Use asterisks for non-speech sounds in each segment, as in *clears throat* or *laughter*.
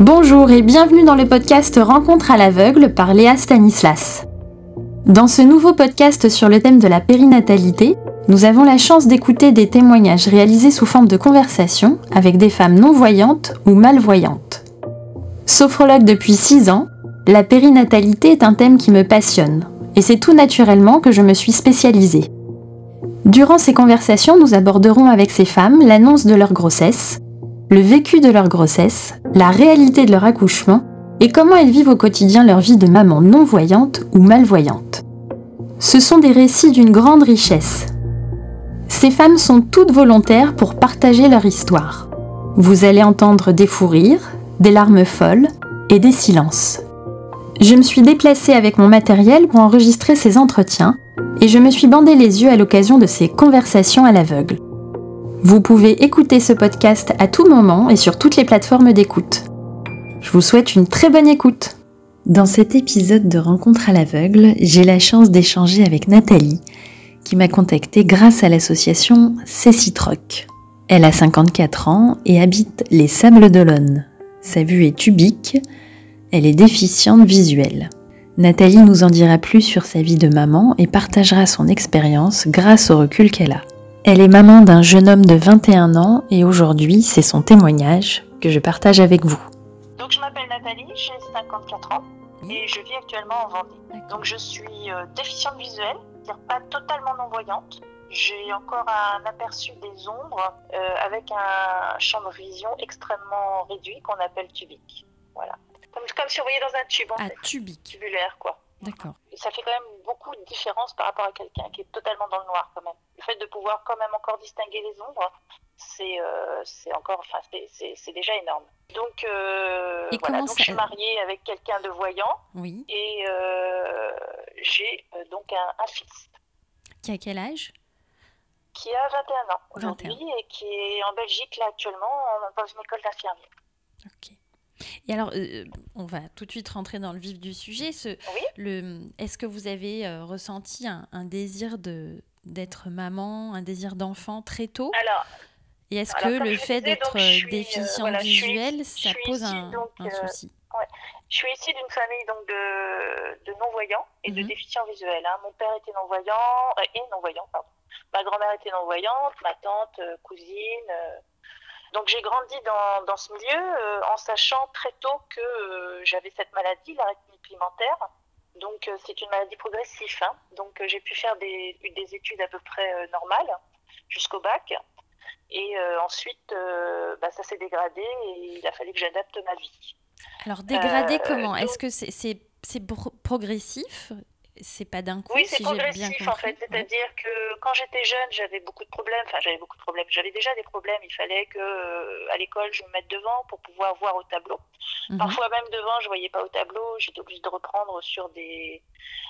Bonjour et bienvenue dans le podcast Rencontre à l'aveugle par Léa Stanislas. Dans ce nouveau podcast sur le thème de la périnatalité, nous avons la chance d'écouter des témoignages réalisés sous forme de conversation avec des femmes non-voyantes ou malvoyantes. Sophrologue depuis 6 ans, la périnatalité est un thème qui me passionne, et c'est tout naturellement que je me suis spécialisée. Durant ces conversations, nous aborderons avec ces femmes l'annonce de leur grossesse, le vécu de leur grossesse, la réalité de leur accouchement et comment elles vivent au quotidien leur vie de maman non-voyante ou malvoyante. Ce sont des récits d'une grande richesse. Ces femmes sont toutes volontaires pour partager leur histoire. Vous allez entendre des fous rires, des larmes folles et des silences. Je me suis déplacée avec mon matériel pour enregistrer ces entretiens et je me suis bandé les yeux à l'occasion de ces conversations à l'aveugle. Vous pouvez écouter ce podcast à tout moment et sur toutes les plateformes d'écoute. Je vous souhaite une très bonne écoute. Dans cet épisode de Rencontre à l'aveugle, j'ai la chance d'échanger avec Nathalie, qui m'a contactée grâce à l'association Cécitroc. Elle a 54 ans et habite les Sables d'Olonne. Sa vue est tubique, elle est déficiente visuelle. Nathalie nous en dira plus sur sa vie de maman et partagera son expérience grâce au recul qu'elle a. Elle est maman d'un jeune homme de 21 ans et aujourd'hui, c'est son témoignage que je partage avec vous. Donc je m'appelle Nathalie, j'ai 54 ans et je vis actuellement en Vendée. Donc je suis euh, déficiente visuelle, c'est-à-dire pas totalement non-voyante. J'ai encore un aperçu des ombres euh, avec un champ de vision extrêmement réduit qu'on appelle tubique. Voilà. Comme, comme si on voyait dans un tube en Ah, fait. tubique. Tubulaire quoi. D'accord. Ça fait quand même beaucoup de différence par rapport à quelqu'un qui est totalement dans le noir quand même. Le fait de pouvoir quand même encore distinguer les ombres, c'est euh, encore, enfin c'est- déjà énorme. Donc euh, voilà, donc ça- je suis mariée avec quelqu'un de voyant Oui. et euh, j'ai euh, donc un, un fils Qui a quel âge? Qui a 21 ans 21. aujourd'hui et qui est en Belgique là actuellement en- dans une école d'infirmiers. Ok. Et alors, euh, on va tout de suite rentrer dans le vif du sujet. Ce, Oui. le, est-ce que vous avez euh, ressenti un, un désir de d'être maman, un désir d'enfant très tôt? Alors Et est-ce que le fait d'être euh, euh, déficient voilà, je suis- visuel, ça pose ici, un, donc, un euh, souci? Je suis issue d'une famille donc de, de non-voyants et de Mhm. déficients visuels. hein. Mon père était non-voyant euh, et non-voyant, pardon. Ma grand-mère était non-voyante, ma tante, euh, cousine. Donc j'ai grandi dans, dans ce milieu euh, en sachant très tôt que euh, j'avais cette maladie, l'arythmie pigmentaire. Donc euh, c'est une maladie progressive. hein. Donc j'ai pu faire des, des études à peu près normales jusqu'au bac. Et euh, ensuite, euh, bah, ça s'est dégradé et il a fallu que j'adapte ma vie. Alors, dégradé euh, comment? Est-ce que c'est c'est c'est pro- progressif? C'est pas d'un coup, Oui, c'est si progressif en fait. C'est-à-dire que quand j'étais jeune, j'avais beaucoup de problèmes. Enfin, j'avais beaucoup de problèmes. J'avais déjà des problèmes. Il fallait que euh, à l'école, je me mette devant pour pouvoir voir au tableau. Mhm. Parfois même devant, je voyais pas au tableau. J'étais obligée de reprendre sur des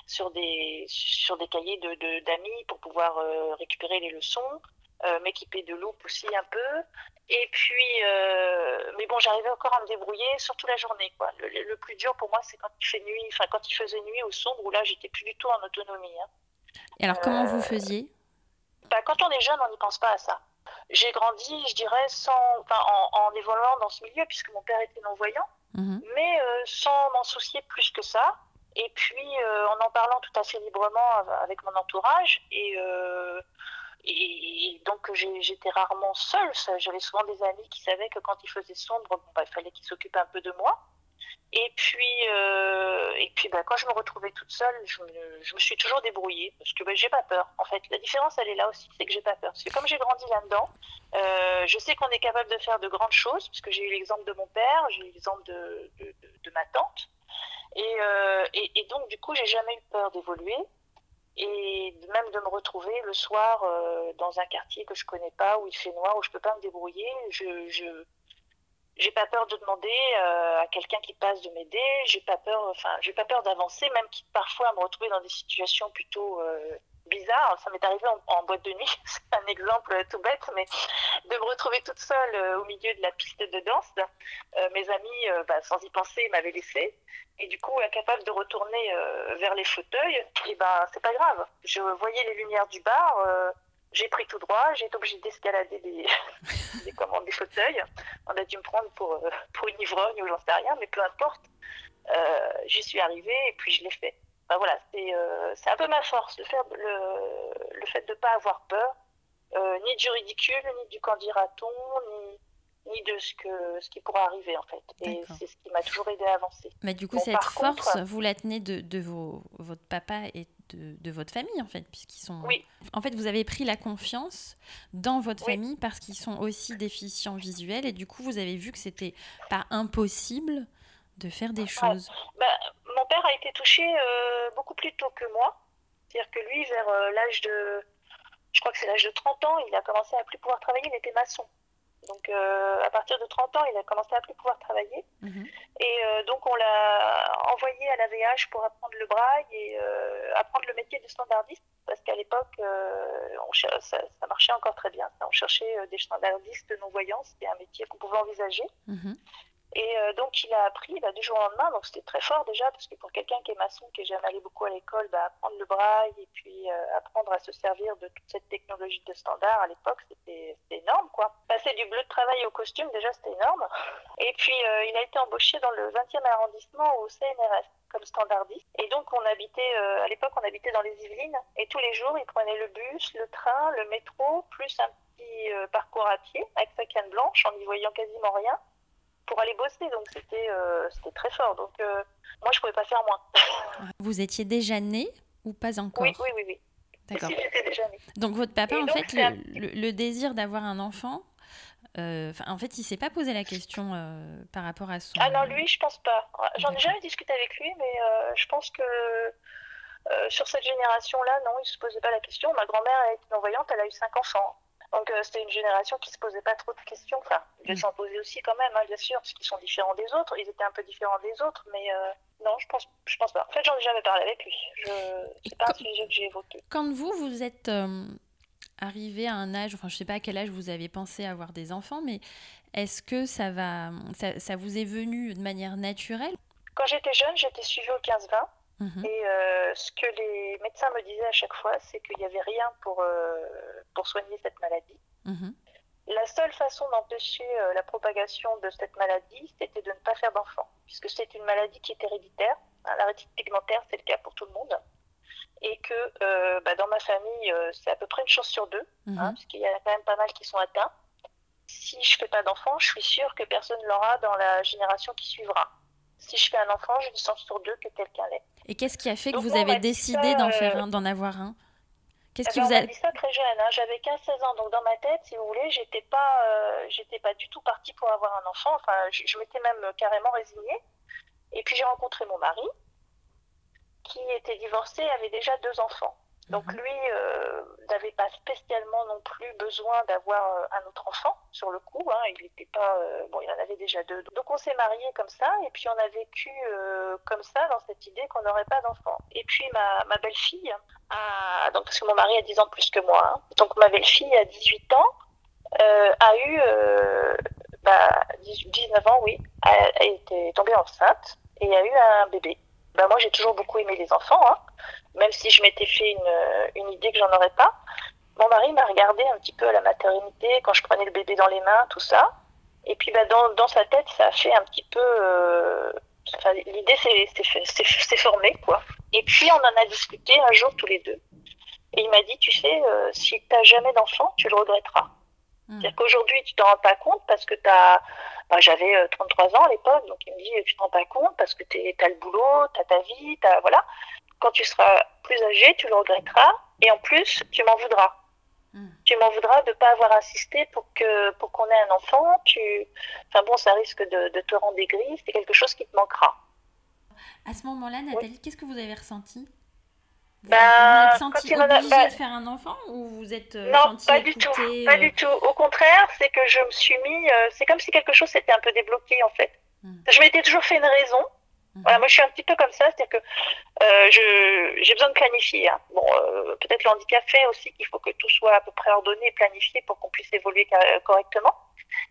sur des sur des cahiers de de- d'amis pour pouvoir euh, récupérer les leçons, euh, m'équiper de loupe aussi un peu. Et puis, euh, mais bon, j'arrivais encore à me débrouiller, surtout la journée. Quoi. Le, le- le plus dur pour moi, c'est quand il fait nuit, enfin quand il faisait nuit au sombre, où là, j'étais plus du tout en autonomie. hein. Et alors, comment euh, vous faisiez? Bah, quand on est jeune, on n'y pense pas à ça. J'ai grandi, je dirais, sans, enfin, en, en évoluant dans ce milieu, puisque mon père était non-voyant, Mhm. mais euh, sans m'en soucier plus que ça. Et puis, euh, en en parlant tout fait librement av- avec mon entourage. Et, euh, et, donc, j'étais rarement seule. J'avais souvent des amis qui savaient que quand il faisait sombre, bah, il fallait qu'ils s'occupent un peu de moi. Et puis, euh, et puis bah, quand je me retrouvais toute seule, je me, suis toujours débrouillée parce que bah, j'ai pas peur. En fait, la différence, elle est là aussi, c'est que j'ai pas peur. Parce que comme j'ai grandi là-dedans, euh, je sais qu'on est capable de faire de grandes choses, puisque j'ai eu l'exemple de mon père, j'ai eu l'exemple de, ma tante. Euh, et, et donc, du coup, j'ai jamais eu peur d'évoluer et même de me retrouver le soir euh, dans un quartier que je connais pas, où il fait noir, où je peux pas me débrouiller. Je, je, j'ai pas peur de demander euh, à quelqu'un qui passe de m'aider. J'ai pas peur, enfin, j'ai pas peur d'avancer, même quitte parfois à me retrouver dans des situations plutôt euh, bizarres. Ça m'est arrivé en, boîte de nuit, *laughs* c'est un exemple tout bête, mais de me retrouver toute seule euh, au milieu de la piste de danse. Euh, mes amis, euh, bah, sans y penser, m'avaient laissé. Et du coup, incapable de retourner vers les fauteuils, et ben, c'est pas grave. Je voyais les lumières du bar. j'ai pris tout droit, j'ai été obligée d'escalader des, *laughs* des fauteuils On a dû me prendre pour, pour une ivrogne ou j'en sais rien, mais peu importe. J'y suis arrivée et puis je l'ai fait. Ben voilà, c'est un peu ma force, le, faire, le, le fait de ne pas avoir peur, ni du ridicule, ni du candidaton, ni, ni de ce, que, ce qui pourrait arriver en fait. Et c'est ce qui m'a toujours aidé à avancer. Mais du coup, cette force, vous la tenez de, de vos, votre papa et de, de, votre famille en fait, puisqu'ils sont. Oui. En fait, vous avez pris la confiance dans votre famille parce qu'ils sont aussi déficients visuels et du coup, vous avez vu que c'était pas impossible de faire des choses. Bah, mon père a été touché euh, beaucoup plus tôt que moi. C'est-à-dire que lui, vers euh, l'âge de. Je crois que c'est l'âge de 30 ans, il a commencé à plus pouvoir travailler, il était maçon. Donc euh, à partir de 30 ans, il a commencé à plus pouvoir travailler. Mhm. Et euh, donc on l'a envoyé à la VH pour apprendre le braille et euh, apprendre le métier de standardiste. Parce qu'à l'époque, ça, ça, marchait encore très bien. On cherchait des standardistes non-voyants, c'était un métier qu'on pouvait envisager. Mhm. Et euh, donc, il a appris bah, du jour au lendemain, donc c'était très fort déjà, parce que pour quelqu'un qui est maçon, qui n'est jamais allé beaucoup à l'école, bah, apprendre le braille et puis euh, apprendre à se servir de toute cette technologie de standard à l'époque, c'était énorme, quoi. Passer du bleu de travail au costume, déjà, c'était énorme. Et puis, euh, il a été embauché dans le 20e arrondissement au CNRS comme standardiste. Et donc, on habitait, à l'époque, on habitait dans les Yvelines, et tous les jours, il prenait le bus, le train, le métro, plus un petit parcours à pied avec sa canne blanche en n'y voyant quasiment rien pour aller bosser. Donc c'était euh, très fort. Donc euh, moi, je pouvais pas faire moins. *laughs* Vous étiez déjà né ou pas encore Oui, oui, oui. oui. D'accord. Donc votre papa, en fait, le, désir d'avoir un enfant, euh, en fait, il s'est pas posé la question par rapport à son. Ah non, lui, je pense pas. J'en ai jamais discuté avec lui, mais je pense que sur cette génération-là, non, il se posait pas la question. Ma grand-mère a été non-voyante, elle a eu cinq enfants. Donc euh, c'était une génération qui se posait pas trop de questions. Enfin, ils mm. s'en posaient aussi quand même, hein, bien sûr, parce qu'ils sont différents des autres. Ils étaient un peu différents des autres, mais euh, non, je pense, je pense pas. En fait, j'en ai jamais parlé avec lui. Je... C'est pas un sujet que j'ai évoqué. Quand vous, vous êtes euh, arrivé à un âge, enfin, je sais pas à quel âge vous avez pensé avoir des enfants, mais est-ce que ça va, ça, ça vous est venu de manière naturelle? Quand j'étais jeune, j'étais suivie au 15-20. Mhm. Et euh, ce que les médecins me disaient à chaque fois, c'est qu'il n'y avait rien pour, euh, pour soigner cette maladie. Mhm. La seule façon d'empêcher euh, la propagation de cette maladie, c'était de ne pas faire d'enfants, puisque c'est une maladie qui est héréditaire. Hein, la rétine pigmentaire, c'est le cas pour tout le monde. Et que bah, dans ma famille, c'est à peu près une chance sur deux, mhm. hein, puisqu'il y a quand même pas mal qui sont atteints. Si je ne fais pas d'enfants, je suis sûre que personne ne l'aura dans la génération qui suivra si je fais un enfant, j'ai une chance sur deux que quelqu'un l'ait. Et qu'est-ce qui a fait que vous avez décidé d'en faire euh, un, d'en avoir un? Qu'est-ce qui vous a... dit ça très jeune, hein. j'avais 15-16 ans, donc dans ma tête, si vous voulez, j'étais pas, euh, j'étais pas du tout partie pour avoir un enfant, enfin, je, m'étais même carrément résignée. Et puis j'ai rencontré mon mari, qui était divorcé et avait déjà deux enfants. Donc lui euh, n'avait pas spécialement non plus besoin d'avoir euh, un autre enfant sur le coup. Hein. il n'était pas euh, bon, il en avait déjà deux. Donc on s'est mariés comme ça et puis on a vécu comme ça dans cette idée qu'on n'aurait pas d'enfant. Et puis ma, belle-fille a donc parce que mon mari a 10 ans plus que moi. Hein. donc ma belle-fille a 18 ans a eu bah, 19 ans oui, a, a, été tombée enceinte et a eu un bébé. Bah, moi j'ai toujours beaucoup aimé les enfants. Hein même si je m'étais fait une, euh, une idée que j'en aurais pas. Mon mari m'a regardé un petit peu à la maternité, quand je prenais le bébé dans les mains, tout ça. Et puis bah, dans, dans sa tête, ça a fait un petit peu... Euh, enfin, L'idée s'est formée, quoi. Et puis on en a discuté un jour tous les deux. Et il m'a dit, tu sais, euh, si tu n'as jamais d'enfant, tu le regretteras. Hmm. C'est-à-dire qu'aujourd'hui, tu t'en rends pas compte parce que tu as... Bah, j'avais 33 ans à l'époque, donc il me dit, tu t'en rends pas compte parce que tu as le boulot, tu as ta vie, as, voilà quand tu seras plus âgé, tu le regretteras et en plus, tu m'en voudras. Hmm. Tu m'en voudras de ne pas avoir insisté pour que pour qu'on ait un enfant. Tu... Enfin bon, ça risque de, de te rendre aigri, c'est quelque chose qui te manquera. À ce moment-là, Nathalie, qu'est-ce que vous avez ressenti? Vous, bah, vous êtes senti obligée bah, de faire un enfant ou vous êtes euh, Non, pas du tout. Pas euh, du tout. Au contraire, c'est que je me suis mis. Euh, c'est comme si quelque chose s'était un peu débloqué en fait. Hmm. Je m'étais toujours fait une raison voilà, moi je suis un petit peu comme ça, c'est-à-dire que euh, j'ai besoin de planifier. Hein. Bon, euh, peut-être le handicap fait aussi qu'il faut que tout soit à peu près ordonné et planifié pour qu'on puisse évoluer correctement.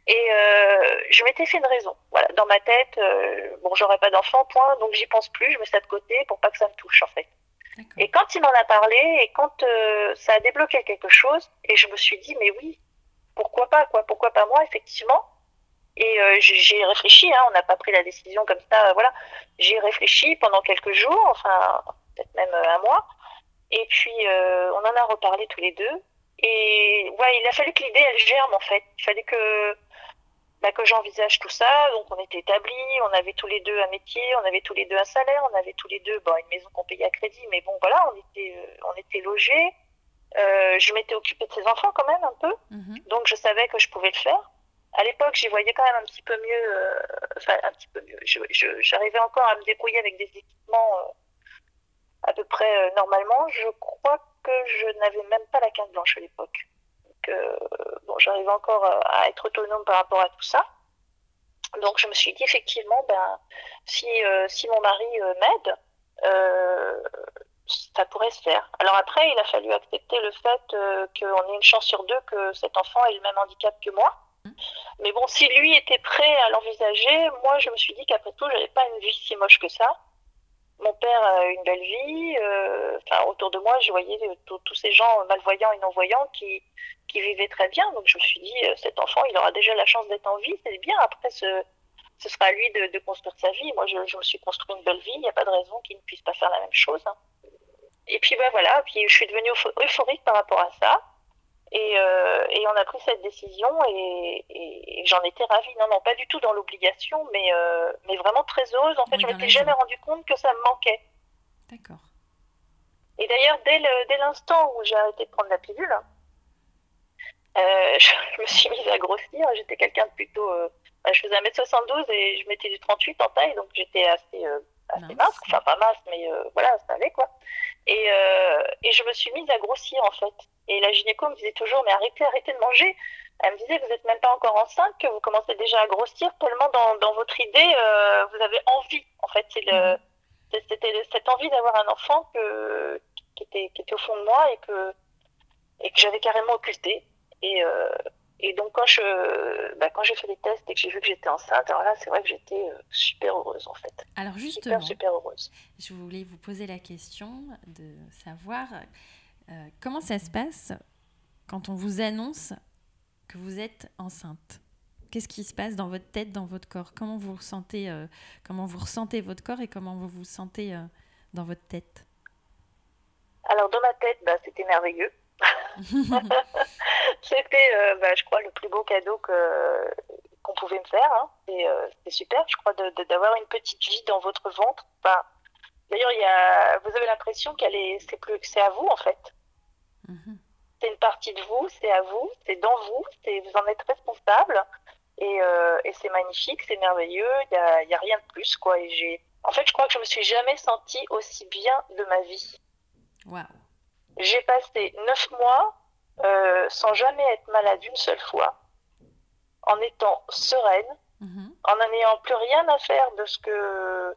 Et euh, je m'étais fait une raison. Voilà, dans ma tête, euh, bon, j'aurais pas d'enfant, point, donc j'y pense plus, je mets ça de côté pour pas que ça me touche en fait. Et quand il m'en a parlé et quand euh, ça a débloqué quelque chose, et je me suis dit, mais oui, pourquoi pas, quoi, pourquoi pas moi, effectivement. Et euh, j'ai réfléchi, hein, on n'a pas pris la décision comme ça, voilà. J'ai réfléchi pendant quelques jours, enfin peut-être même un mois. Et puis on en a reparlé tous les deux. Et ouais, il a fallu que l'idée elle germe en fait. Il fallait que bah, que j'envisage tout ça. Donc on était établis, on avait tous les deux un métier, on avait tous les deux un salaire, on avait tous les deux bon, une maison qu'on payait à crédit, mais bon voilà, on était on était logés. Euh, je m'étais occupée de ses enfants quand même un peu, mhm. donc je savais que je pouvais le faire. À l'époque, j'y voyais quand même un petit peu mieux, euh, enfin un petit peu mieux. J'arrivais encore à me débrouiller avec des équipements euh, à peu près normalement. Je crois que je n'avais même pas la carte blanche à l'époque. Donc bon, j'arrivais encore à être autonome par rapport à tout ça. Donc je me suis dit effectivement, ben si si mon mari m'aide, ça pourrait se faire. Alors après, il a fallu accepter le fait euh, qu'on ait une chance sur deux que cet enfant ait le même handicap que moi. Mais bon, si lui était prêt à l'envisager, moi je me suis dit qu'après tout, j'avais pas une vie si moche que ça. Mon père a une belle vie. Euh, autour de moi, je voyais tous ces gens malvoyants et non-voyants qui, qui vivaient très bien. Donc je me suis dit, euh, cet enfant, il aura déjà la chance d'être en vie, c'est bien. Après, ce, ce sera à lui de, construire sa vie. Moi, je, je me suis construit une belle vie. Il n'y a pas de raison qu'il ne puisse pas faire la même chose. Hein. Et puis bah voilà, puis je suis devenue euphorique par rapport à ça. Et, euh, et on a pris cette décision et, et, j'en étais ravie. Non, non, pas du tout dans l'obligation, mais, euh, mais vraiment très heureuse. En fait, je m'étais jamais rendu compte que ça me manquait. D'accord. Et d'ailleurs, dès l'instant où j'ai arrêté de prendre la pilule, euh, *laughs* je me suis mise à grossir. J'étais quelqu'un de plutôt. Bah, je faisais 1m72 et je mettais du 38 en taille, donc j'étais assez, assez mince. Enfin, pas mince, mais voilà, ça allait quoi. Et, euh, et je me suis mise à grossir en fait. Et la gynéco me disait toujours, mais arrêtez, arrêtez de manger. Elle me disait, vous n'êtes même pas encore enceinte, que vous commencez déjà à grossir, tellement dans, dans votre idée, euh, vous avez envie. En fait, mhm. c'était cette envie d'avoir un enfant que, qui, était, qui était au fond de moi et que, et que j'avais carrément occulté. Et, euh, et donc quand je bah, quand j'ai fait les tests et que j'ai vu que j'étais enceinte, alors là c'est vrai que j'étais euh, super heureuse en fait. Alors justement, super, heureuse. Je voulais vous poser la question de savoir euh, comment ça se passe quand on vous annonce que vous êtes enceinte? Qu'est-ce qui se passe dans votre tête, dans votre corps? Comment vous ressentez euh, comment vous ressentez votre corps et comment vous vous sentez dans votre tête? Alors dans ma tête, bah, c'était merveilleux. *laughs* C'était, euh, bah, je crois, le plus beau cadeau que qu'on pouvait me faire. Hein. Euh, c'est super, je crois, d'avoir une petite vie dans votre ventre. Enfin, D'ailleurs, il y a, vous avez l'impression qu'elle est, c'est plus, c'est à vous en fait. Mhm. C'est une partie de vous, c'est à vous, c'est dans vous, c'est, vous en êtes responsable. Et, euh, et c'est magnifique, c'est merveilleux. Il y a, y a, rien de plus, quoi. Et j'ai, en fait, je crois que je me suis jamais sentie aussi bien de ma vie. Waouh. J'ai passé neuf mois euh, sans jamais être malade une seule fois, en étant sereine, mhm. en n'ayant plus rien à faire de ce que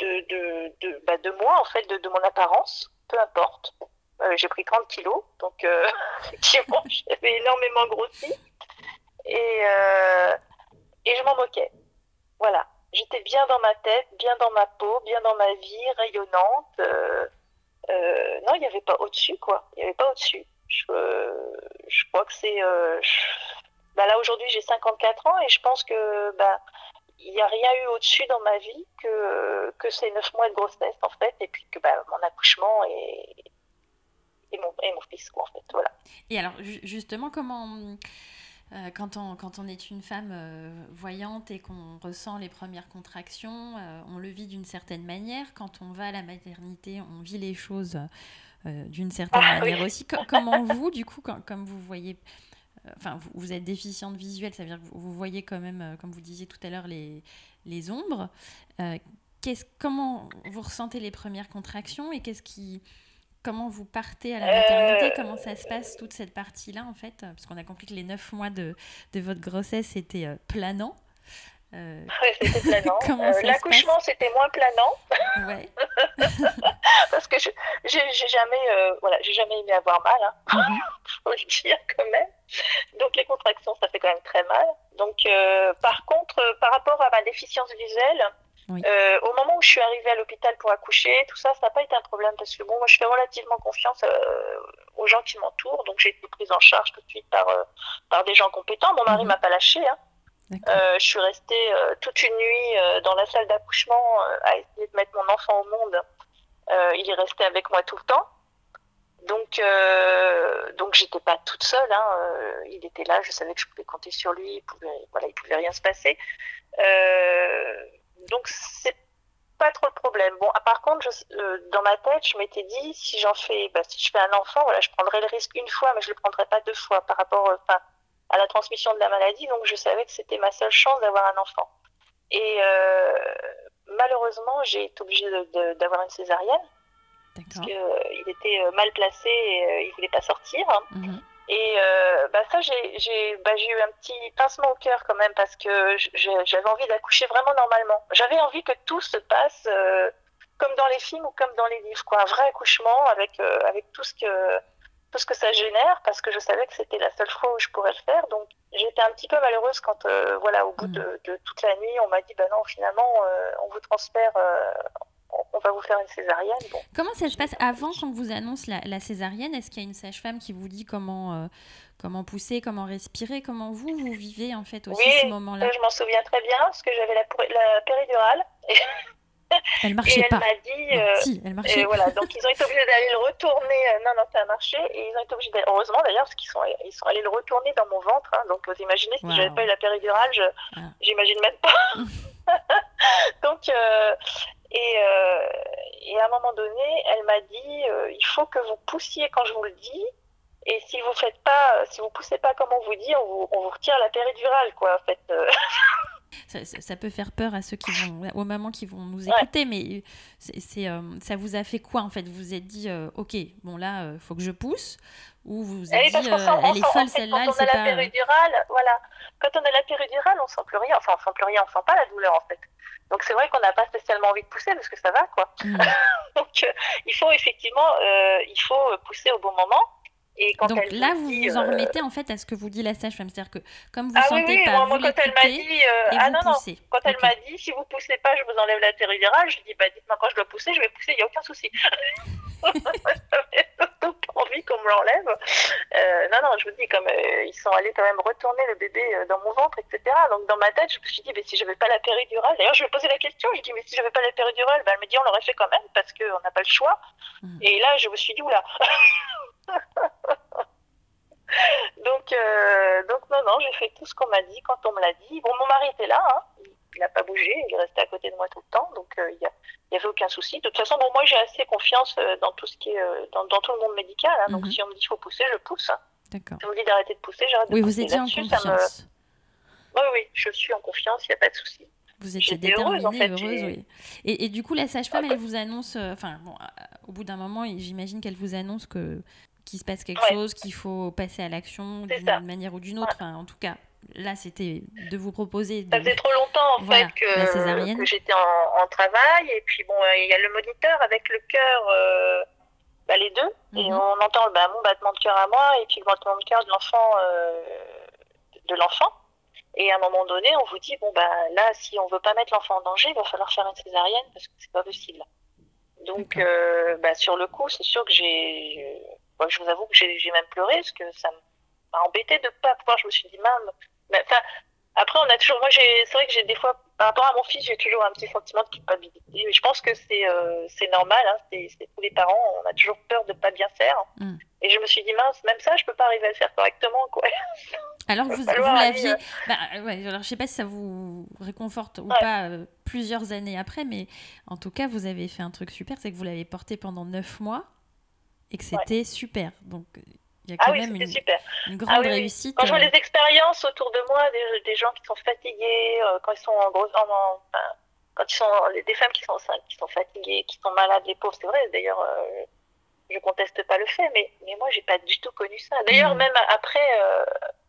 de, de, de, bah de moi en fait, de, de, mon apparence, peu importe. Euh, j'ai pris 30 kilos, donc euh, *laughs* effectivement *laughs* j'avais énormément grossi et, et je m'en moquais. Voilà, j'étais bien dans ma tête, bien dans ma peau, bien dans ma vie, rayonnante. Euh, euh, non, il n'y avait pas au-dessus, quoi. Il n'y avait pas au-dessus. Je, je, crois que c'est. Euh, bah là, aujourd'hui, j'ai 54 ans et je pense que. Bah, il n'y a rien eu au-dessus dans ma vie que, que ces 9 mois de grossesse, en fait, et puis que bah, mon accouchement et, et, mon, et mon fils, quoi, en fait. Voilà. Et alors, justement, comment. Euh, quand, on, quand on est une femme euh, voyante et qu'on ressent les premières contractions, euh, on le vit d'une certaine manière. Quand on va à la maternité, on vit les choses d'une certaine ah manière aussi. comment vous, du coup, comme vous voyez, enfin, vous, êtes déficiente visuelle, ça veut dire que vous, voyez quand même, comme vous disiez tout à l'heure, les, les ombres. comment vous ressentez les premières contractions et qu'est-ce qui comment vous partez à la maternité, euh, comment ça se passe toute cette partie-là en fait, parce qu'on a compris que les neuf mois de, de votre grossesse étaient euh, planants. Euh... C'était *laughs* planant. Euh, l'accouchement, c'était moins planant. Ouais. *laughs* parce que j'ai jamais, voilà, j'ai jamais aimé avoir mal. Hein. Mm *laughs* faut le dire quand même. Donc les contractions, ça fait quand même très mal. Donc par contre, par rapport à ma déficience visuelle, euh, au moment où je suis arrivée à l'hôpital pour accoucher, tout ça, ça n'a pas été un problème parce que bon, moi je fais relativement confiance euh, aux gens qui m'entourent, donc j'ai été prise en charge tout de suite par, euh, par des gens compétents. Mon mari ne mhm. m'a pas lâché, hein. je suis restée toute une nuit dans la salle d'accouchement à essayer de mettre mon enfant au monde. il est resté avec moi tout le temps. Donc, euh, donc j'étais pas toute seule. Hein, euh, il était là, je savais que je pouvais compter sur lui. Il pouvait, voilà, il pouvait rien se passer. Euh, donc c'est pas trop le problème. Bon, par contre, euh, dans ma tête, je m'étais dit si j'en fais, bah, si je fais un enfant, voilà, je prendrai le risque une fois, mais je le prendrai pas deux fois par rapport, enfin, à la transmission de la maladie. Donc je savais que c'était ma seule chance d'avoir un enfant. Et malheureusement, j'ai été obligée d'avoir une césarienne parce qu'il euh, était euh, mal placé et euh, il voulait pas sortir. Mhm. Et bah ça, j'ai bah, eu un petit pincement au cœur quand même parce que j'avais envie d'accoucher vraiment normalement. J'avais envie que tout se passe comme dans les films ou comme dans les livres, quoi. Un vrai accouchement avec, avec tout, ce que, tout ce que ça génère parce que je savais que c'était la seule fois où je pourrais le faire. Donc j'étais un petit peu malheureuse quand, voilà, au bout mhm. de, de, toute la nuit, on m'a dit, bah non, finalement, on vous transfère on va vous faire une césarienne. Comment ça se passe avant qu'on vous annonce la, césarienne? Est-ce qu'il y a une sage-femme qui vous dit comment, euh, comment pousser, comment respirer? Comment vous, vous vivez en fait aussi ce moment-là? je m'en souviens très bien parce que j'avais la, la, péridurale. Et... Elle *laughs* marchait et elle m'a dit. Euh, si, elle marchait. voilà, donc ils ont été obligés d'aller le retourner. Euh, non, non, ça a marché. Et ils ont été obligés Heureusement d'ailleurs, parce qu'ils sont, ils sont allés le retourner dans mon ventre. Hein. donc vous imaginez, si j'avais pas eu la péridurale, ah. j'imagine même pas. *laughs* *laughs* donc, et, euh, et à un moment donné, elle m'a dit euh, il faut que vous poussiez quand je vous le dis. Et si vous faites pas, si vous poussez pas comme on vous dit, on vous, on vous retire la péridurale, quoi. En fait. Euh. *laughs* Ça, ça, peut faire peur à ceux qui vont, aux mamans qui vont nous écouter, mais c'est, ça vous a fait quoi en fait? Vous vous êtes dit, ok, bon là, il faut que je pousse, ou vous vous êtes dit, elle est folle celle-là, elle sait pas. La péridurale, voilà. Quand on a la péridurale, on sent plus rien. Enfin, on sent plus rien, on sent pas la douleur en fait. Donc c'est vrai qu'on n'a pas spécialement envie de pousser parce que ça va quoi. Mm. *laughs* Donc euh, il faut effectivement euh, il faut pousser au bon moment. Et quand Donc là, vous vous en euh, remettez en fait à ce que vous dit la sage-femme, c'est-à-dire que comme vous ah, sentez oui, oui. pas, moi, vous quand elle m'a dit, ah non non, quand elle m'a dit si vous poussez pas, je vous enlève la péridurale, je dis bah dites-moi quand je dois pousser, je vais pousser, il y a aucun souci. *laughs* *laughs* pas envie qu'on me l'enlève. Euh, non, non, je vous dis, comme euh, ils sont allés quand même retourner le bébé euh, dans mon ventre, etc. Donc dans ma tête, je me suis dit, mais si j'avais pas la péridurale, d'ailleurs, je me posais la question, je dis, mais si j'avais pas la péridurale, ben, elle me dit, on l'aurait fait quand même parce qu'on n'a pas le choix. Mm. Et là, je me suis dit, oula. *laughs* donc, donc non, non, j'ai fait tout ce qu'on m'a dit quand on me l'a dit. Bon, mon mari était là, hein il n'a pas bougé, il est resté à côté de moi tout le temps, donc euh, il n'y avait aucun souci. De toute façon, bon, moi j'ai assez confiance euh, dans tout ce qui est euh, dans, tout le monde médical, hein, donc mhm. si on me dit qu'il faut pousser, je pousse. D'accord. Si on me dit d'arrêter de pousser, j'arrête de oui, pousser. Oui, vous étiez en confiance. Oui, oui, je suis en confiance, il n'y a pas de souci. Vous étiez déterminée, heureuse, en fait, heureuse oui. Et, et, du coup, la sage-femme, elle vous annonce, enfin, bon, au bout d'un moment, j'imagine qu'elle vous annonce que qu'il se passe quelque chose, qu'il faut passer à l'action d'une manière ou d'une autre. Enfin, en tout cas, là, c'était de vous proposer. Ça faisait trop longtemps, en fait, que, j'étais en, travail. Et puis, bon, il y a le moniteur avec le cœur, euh, bah, les deux. Et mhm. on entend bah, mon battement de cœur à moi et puis le battement de cœur de l'enfant. Euh, de l'enfant. Et à un moment donné, on vous dit bon, bah, là, si on veut pas mettre l'enfant en danger, il va falloir faire une césarienne parce que c'est pas possible. Donc, euh, bah, sur le coup, c'est sûr que j'ai. je vous avoue que j'ai même pleuré parce que ça m'a embêté de pas pouvoir. Je me suis dit, même Enfin, après, on a toujours. Moi, c'est vrai que j'ai des fois, par rapport à mon fils, j'ai toujours un petit sentiment de culpabilité. Je pense que c'est euh, normal. Hein, c'est tous les parents. On a toujours peur de pas bien faire. Mm. Et je me suis dit mince, même ça, je peux pas arriver à le faire correctement, quoi. *laughs* Alors vous, vous l'aviez. Bah, ouais, alors je sais pas si ça vous réconforte ou pas euh, plusieurs années après, mais en tout cas, vous avez fait un truc super, c'est que vous l'avez porté pendant neuf mois et que c'était super. Donc il y a ah quand même une, super. une, grande ah réussite. Quand je vois euh. les expériences autour de moi, des, des gens qui sont fatigués, euh, quand ils sont en gros, quand ils sont des femmes qui sont qui sont fatiguées, qui sont malades, les pauvres, c'est vrai. D'ailleurs, euh, je conteste pas le fait, mais mais moi j'ai pas du tout connu ça. D'ailleurs, mm. même après.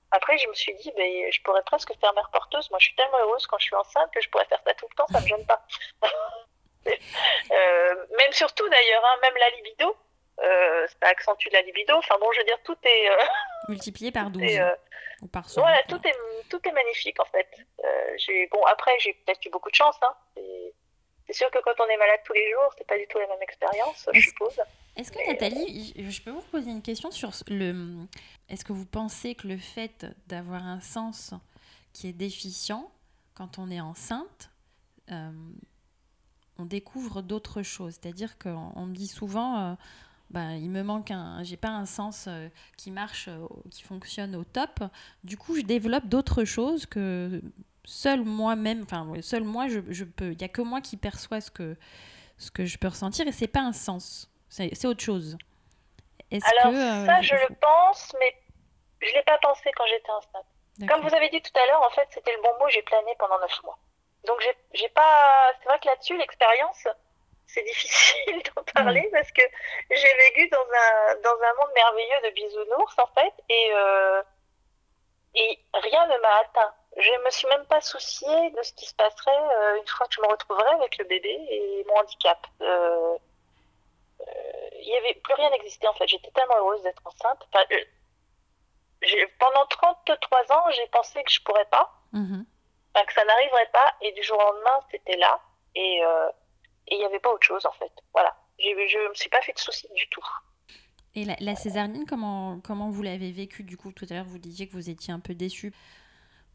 après, je me suis dit, ben, je pourrais presque faire mère porteuse. Moi, je suis tellement heureuse quand je suis enceinte que je pourrais faire ça tout le temps, ça me gêne pas. *laughs* même surtout d'ailleurs, hein, même la libido, euh, ça accentue la libido. Enfin bon, je veux dire, tout est euh, *laughs* multiplié par 12 euh, ou par 100. Voilà, tout est tout est magnifique en fait. j'ai bon après j'ai peut-être eu beaucoup de chance. Hein. C'est sûr que quand on est malade tous les jours, c'est pas du tout la même expérience, je suppose. Est-ce que Nathalie, je peux vous poser une question sur le. Est-ce que vous pensez que le fait d'avoir un sens qui est déficient, quand on est enceinte, euh, on découvre d'autres choses? C'est-à-dire qu'on me dit souvent, euh, ben, il me manque un, j'ai pas un sens euh, qui marche, qui fonctionne au top. Du coup, je développe d'autres choses que seul moi-même, enfin seul moi, je, je peux. Il y a que moi qui perçois ce que ce que je peux ressentir et c'est pas un sens, c'est autre chose. Alors ça, je le pense, mais je l'ai pas pensé quand j'étais enceinte. Comme vous avez dit tout à l'heure, en fait, c'était le bon mot, j'ai plané pendant neuf mois. Donc, j'ai pas. C'est vrai que là-dessus, l'expérience, c'est difficile *laughs* d'en parler parce que j'ai vécu dans un, dans un monde merveilleux de bisounours, en fait, et, euh, et rien ne m'a atteint. Je me suis même pas souciée de ce qui se passerait euh, une fois que je me retrouverais avec le bébé et mon handicap. Euh, il y avait plus rien n'existait en fait. J'étais tellement heureuse d'être enceinte. Enfin, pendant 33 ans, j'ai pensé que je pourrais pas, mhm. que ça n'arriverait pas, et du jour au lendemain, c'était là, et euh, il n'y avait pas autre chose en fait. Voilà, je ne me suis pas fait de soucis du tout. Et la, la césarienne, comment, comment vous l'avez vécue du coup? Tout à l'heure, vous disiez que vous étiez un peu déçue.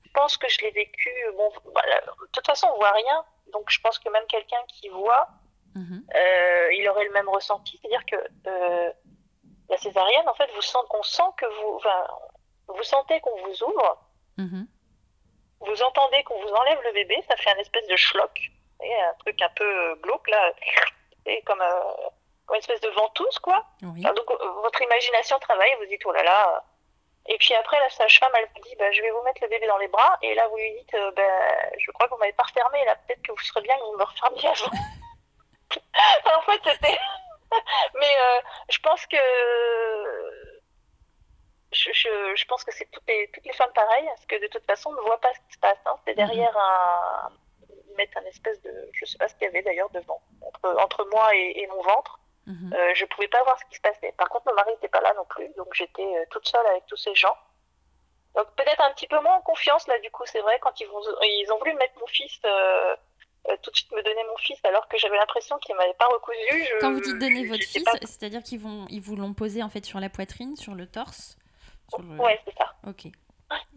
Je pense que je l'ai vécu. Bon, bah, de toute façon, on voit rien, donc je pense que même quelqu'un qui voit, mhm. euh, il aurait le même ressenti. C'est-à-dire que euh, la césarienne, en fait, vous sent, on sent que vous, enfin, vous sentez qu'on vous ouvre, mhm. vous entendez qu'on vous enlève le bébé, ça fait un espèce de schlock, un truc un peu glauque là, et comme, euh, une espèce de ventouse quoi. donc euh, votre imagination travaille, vous dites oh là là. Et puis après la sage-femme elle vous dit bah, je vais vous mettre le bébé dans les bras et là vous lui dites euh, bah, je crois que vous m'avez pas refermé là peut-être que vous serez bien que vous me refermiez avant. *laughs* en fait c'était *laughs* mais je pense que je, je, je, pense que c'est toutes les, toutes les femmes pareilles, parce que de toute façon, on ne voit pas ce qui se passe. Hein. C'est derrière mhm. un. Mettent un espèce de. Je ne sais pas ce qu'il y avait d'ailleurs devant, entre, entre moi et, et mon ventre. Mhm. Euh, je ne pouvais pas voir ce qui se passait. Par contre, mon mari n'était pas là non plus, donc j'étais euh, toute seule avec tous ces gens. Donc peut-être un petit peu moins en confiance, là, du coup, c'est vrai, quand ils, vont, ils ont voulu mettre mon fils. Euh, euh, tout de suite me donner mon fils alors que j'avais l'impression qu'il m'avait pas recousu. Quand vous dites donner votre fils, c'est-à-dire qu'ils vont, ils vous l'ont posé en fait sur la poitrine, sur le torse Ouais, c'est ça. Ok.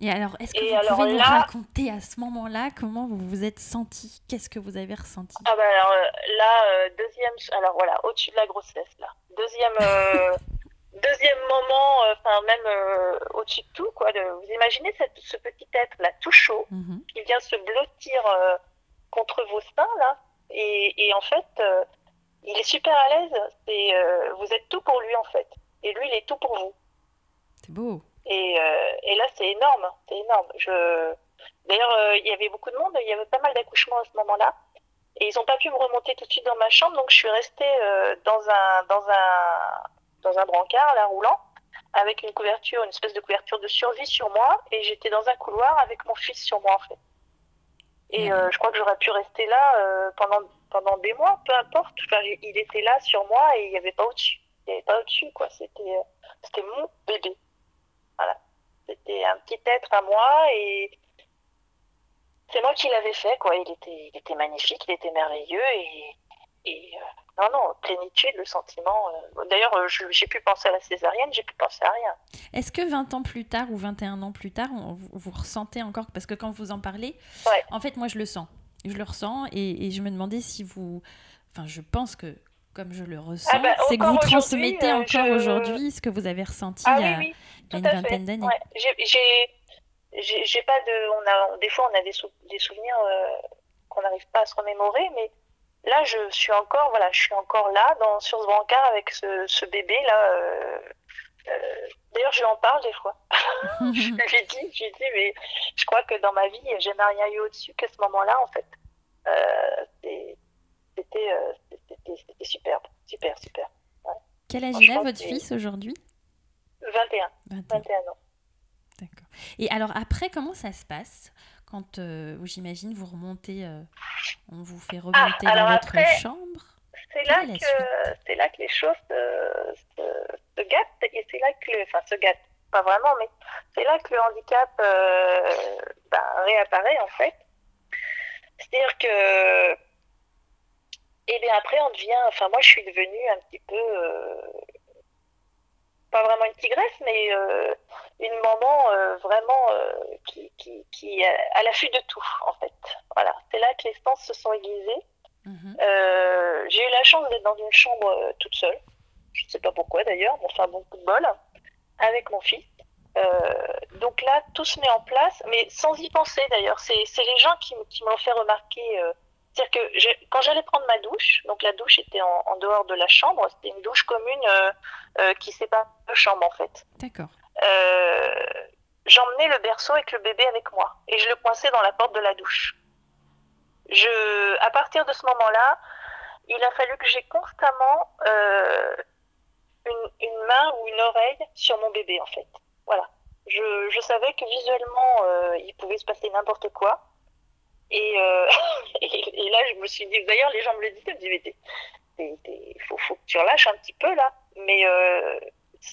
Et alors, est-ce que vous pouvez nous raconter à ce moment-là comment vous vous êtes senti Qu'est-ce que vous avez ressenti? Ah bah alors euh, là, euh, deuxième, alors voilà, au-dessus de la grossesse là. Deuxième, euh, *laughs* deuxième moment, enfin même au-dessus de tout quoi. vous imaginez cette, ce petit être là, tout chaud, mhm. qui vient se blottir contre vos seins là, et, et en fait, il est super à l'aise. Vous êtes tout pour lui en fait, et lui il est tout pour vous. C'est beau. Et, euh, et là, c'est énorme. C'est énorme. Je... D'ailleurs, euh, il y avait beaucoup de monde. Il y avait pas mal d'accouchements à ce moment-là. Et ils n'ont pas pu me remonter tout de suite dans ma chambre. Donc, je suis restée euh, dans, un, dans, un, dans un brancard, là, roulant, avec une couverture, une espèce de couverture de survie sur moi. Et j'étais dans un couloir avec mon fils sur moi, en fait. Et je crois que j'aurais pu rester là pendant, pendant des mois, peu importe. Enfin, il était là sur moi et il n'y avait pas au-dessus. Il n'y avait pas au-dessus, quoi. C'était, c'était mon bébé. Voilà. C'était un petit être à moi et c'est moi qui l'avais fait, quoi. Il était, il était magnifique, il était merveilleux et, et euh, non, non, plénitude, le sentiment. Euh, d'ailleurs, euh, j'ai pu penser à la césarienne, j'ai pu penser à rien. Est-ce que 20 ans plus tard ou 21 ans plus tard, vous, ressentez encore? Parce que quand vous en parlez, en fait, moi, je le sens. Je le ressens et, et je me demandais si vous. Enfin, je pense que comme je le ressens, ah bah, c'est que vous transmettez euh, encore aujourd'hui ce que vous avez ressenti ah, il y a, oui, une vingtaine d'années. Ouais. J'ai pas de, on a, des fois on a des, des souvenirs euh, qu'on n'arrive pas à se remémorer, mais là je suis encore, voilà, je suis encore là dans sur ce brancard avec ce, ce bébé là. Euh, D'ailleurs, je lui en parle des fois. *laughs* *laughs* je lui dit, je lui dit, mais je crois que dans ma vie, j'ai rien eu au-dessus qu'à ce moment-là, en fait. C'était c'était superbe, super, super. Quel âge il a votre fils aujourd'hui? 21. 21. ans. D'accord. Et alors après, comment ça se passe quand, euh, j'imagine, vous remontez, euh, on vous fait ah, remonter dans votre chambre? C'est là, que, c'est là que les choses se, gâtent et c'est là que, enfin, se gâtent, pas vraiment, mais c'est là que le handicap euh, ben, réapparaît en fait. C'est-à-dire que et bien après, on devient. Enfin, moi, je suis devenue un petit peu. Euh, pas vraiment une tigresse, mais euh, une maman euh, vraiment qui, qui, qui à l'affût de tout, en fait. Voilà, c'est là que les sens se sont aiguisés. Mhm. J'ai eu la chance d'être dans une chambre toute seule. Je ne sais pas pourquoi d'ailleurs, mais enfin, bon coup de bol, avec mon fils. donc là, tout se met en place, mais sans y penser d'ailleurs. C'est les gens qui, qui m'ont fait remarquer c'est-à-dire que quand j'allais prendre ma douche, donc la douche était en, dehors de la chambre, c'était une douche commune euh, euh, qui sépare deux chambres en fait. D'accord. Euh, j'emmenais le berceau avec le bébé avec moi et je le coinçais dans la porte de la douche. Je, à partir de ce moment-là, il a fallu que j'ai constamment une, une, main ou une oreille sur mon bébé en fait. Voilà. Je, je savais que visuellement, il pouvait se passer n'importe quoi. Euh, *laughs* et, et, là, je me suis dit, d'ailleurs, les gens me le disaient, me disaient, il faut, faut, que tu relâches un petit peu là. Mais euh,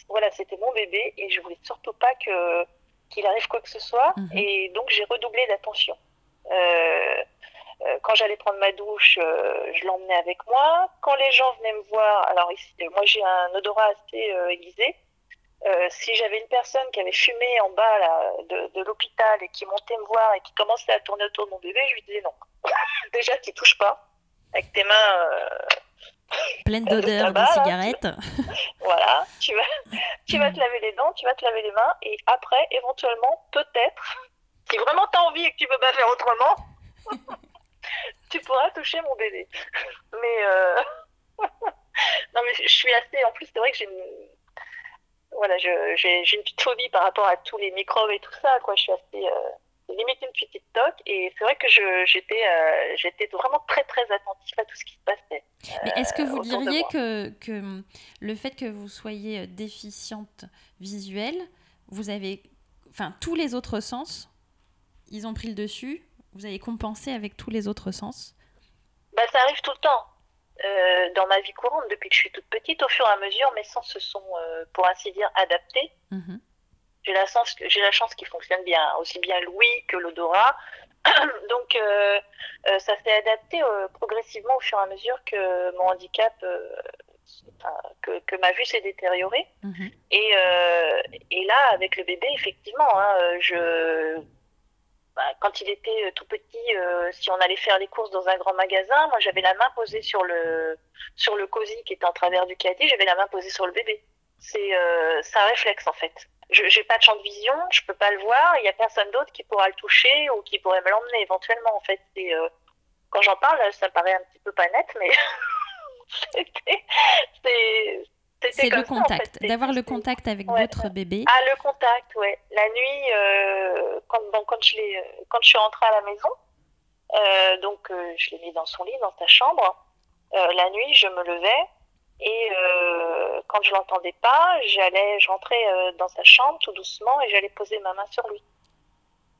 voilà, c'était mon bébé et je voulais surtout pas que qu'il arrive quoi que ce soit. Mhm. Et donc, j'ai redoublé d'attention. Euh, quand j'allais prendre ma douche, je l'emmenais avec moi. Quand les gens venaient me voir, alors ici, moi j'ai un odorat assez aiguisé. Euh, si j'avais une personne qui avait fumé en bas là, de, de l'hôpital et qui montait me voir et qui commençait à tourner autour de mon bébé, je lui disais non. *laughs* Déjà, tu touches pas avec tes mains euh, pleines *laughs* d'odeurs de cigarettes. *laughs* voilà, tu vas, tu vas te laver les dents, tu vas te laver les mains et après, éventuellement, peut-être, si vraiment tu as envie et que tu peux pas faire autrement, tu pourras toucher mon bébé. Mais euh... non, mais je suis assez. En plus, c'est vrai que j'ai une voilà, j'ai une petite phobie par rapport à tous les microbes et tout ça, quoi. Je suis assez euh, limite une petite toque et c'est vrai que j'étais euh, j'étais vraiment très très attentive à tout ce qui se passait. Mais est-ce que vous euh, diriez que, que le fait que vous soyez déficiente visuelle, vous avez, enfin tous les autres sens, ils ont pris le dessus, vous avez compensé avec tous les autres sens? Bah ça arrive tout le temps. Euh, dans ma vie courante depuis que je suis toute petite. Au fur et à mesure, mes sens se sont, euh, pour ainsi dire, adaptés. Mhm. J'ai la, chance, j'ai la chance qu'il fonctionne bien, aussi bien l'ouïe que l'odorat. *clears throat* Donc, euh, ça s'est adapté progressivement au fur et à mesure que mon handicap, que, que, ma vue s'est détériorée. Mhm. Et, et, là, avec le bébé, effectivement, hein, je bah, quand il était euh, tout petit, euh, si on allait faire les courses dans un grand magasin, moi j'avais la main posée sur le sur le cosy qui était en travers du caddie, j'avais la main posée sur le bébé. C'est euh, un réflexe en fait. Je n'ai pas de champ de vision, je peux pas le voir, il y a personne d'autre qui pourra le toucher ou qui pourrait me l'emmener éventuellement en fait. Euh, quand j'en parle, ça paraît un petit peu pas net, mais *laughs* c'est c'est le contact, d'avoir le contact avec votre bébé. Ah, le contact, ouais. La nuit, euh, quand, quand, je quand je suis rentrée à la maison, euh, donc euh, je l'ai mis dans son lit, dans sa chambre. la nuit, je me levais et quand je l'entendais pas, j'allais, je rentrais dans sa chambre tout doucement et j'allais poser ma main sur lui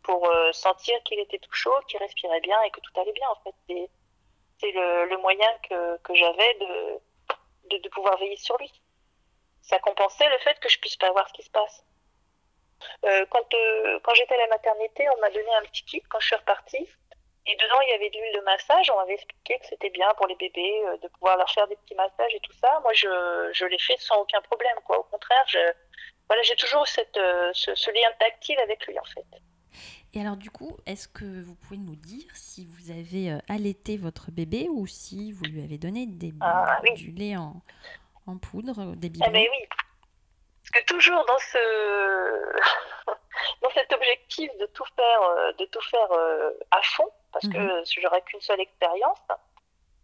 pour sentir qu'il était tout chaud, qu'il respirait bien et que tout allait bien. En fait, c'est le, le, moyen que, que j'avais de, de, de pouvoir veiller sur lui ça compensait le fait que je puisse pas voir ce qui se passe. Euh, quand euh, quand j'étais à la maternité, on m'a donné un petit kit quand je suis repartie. Et dedans, il y avait de l'huile de massage. On m'avait expliqué que c'était bien pour les bébés euh, de pouvoir leur faire des petits massages et tout ça. Moi, je, je l'ai fait sans aucun problème. Quoi. Au contraire, je, voilà, j'ai toujours cette, ce, ce, lien tactile avec lui, en fait. Et alors, du coup, est-ce que vous pouvez nous dire si vous avez allaité votre bébé ou si vous lui avez donné des, ah, du lait en, en poudre, des bidons. Eh ben oui. Parce que toujours dans ce *laughs* dans cet objectif de tout faire, euh, de tout faire euh, à fond, parce que mhm. j'aurais qu'une seule expérience.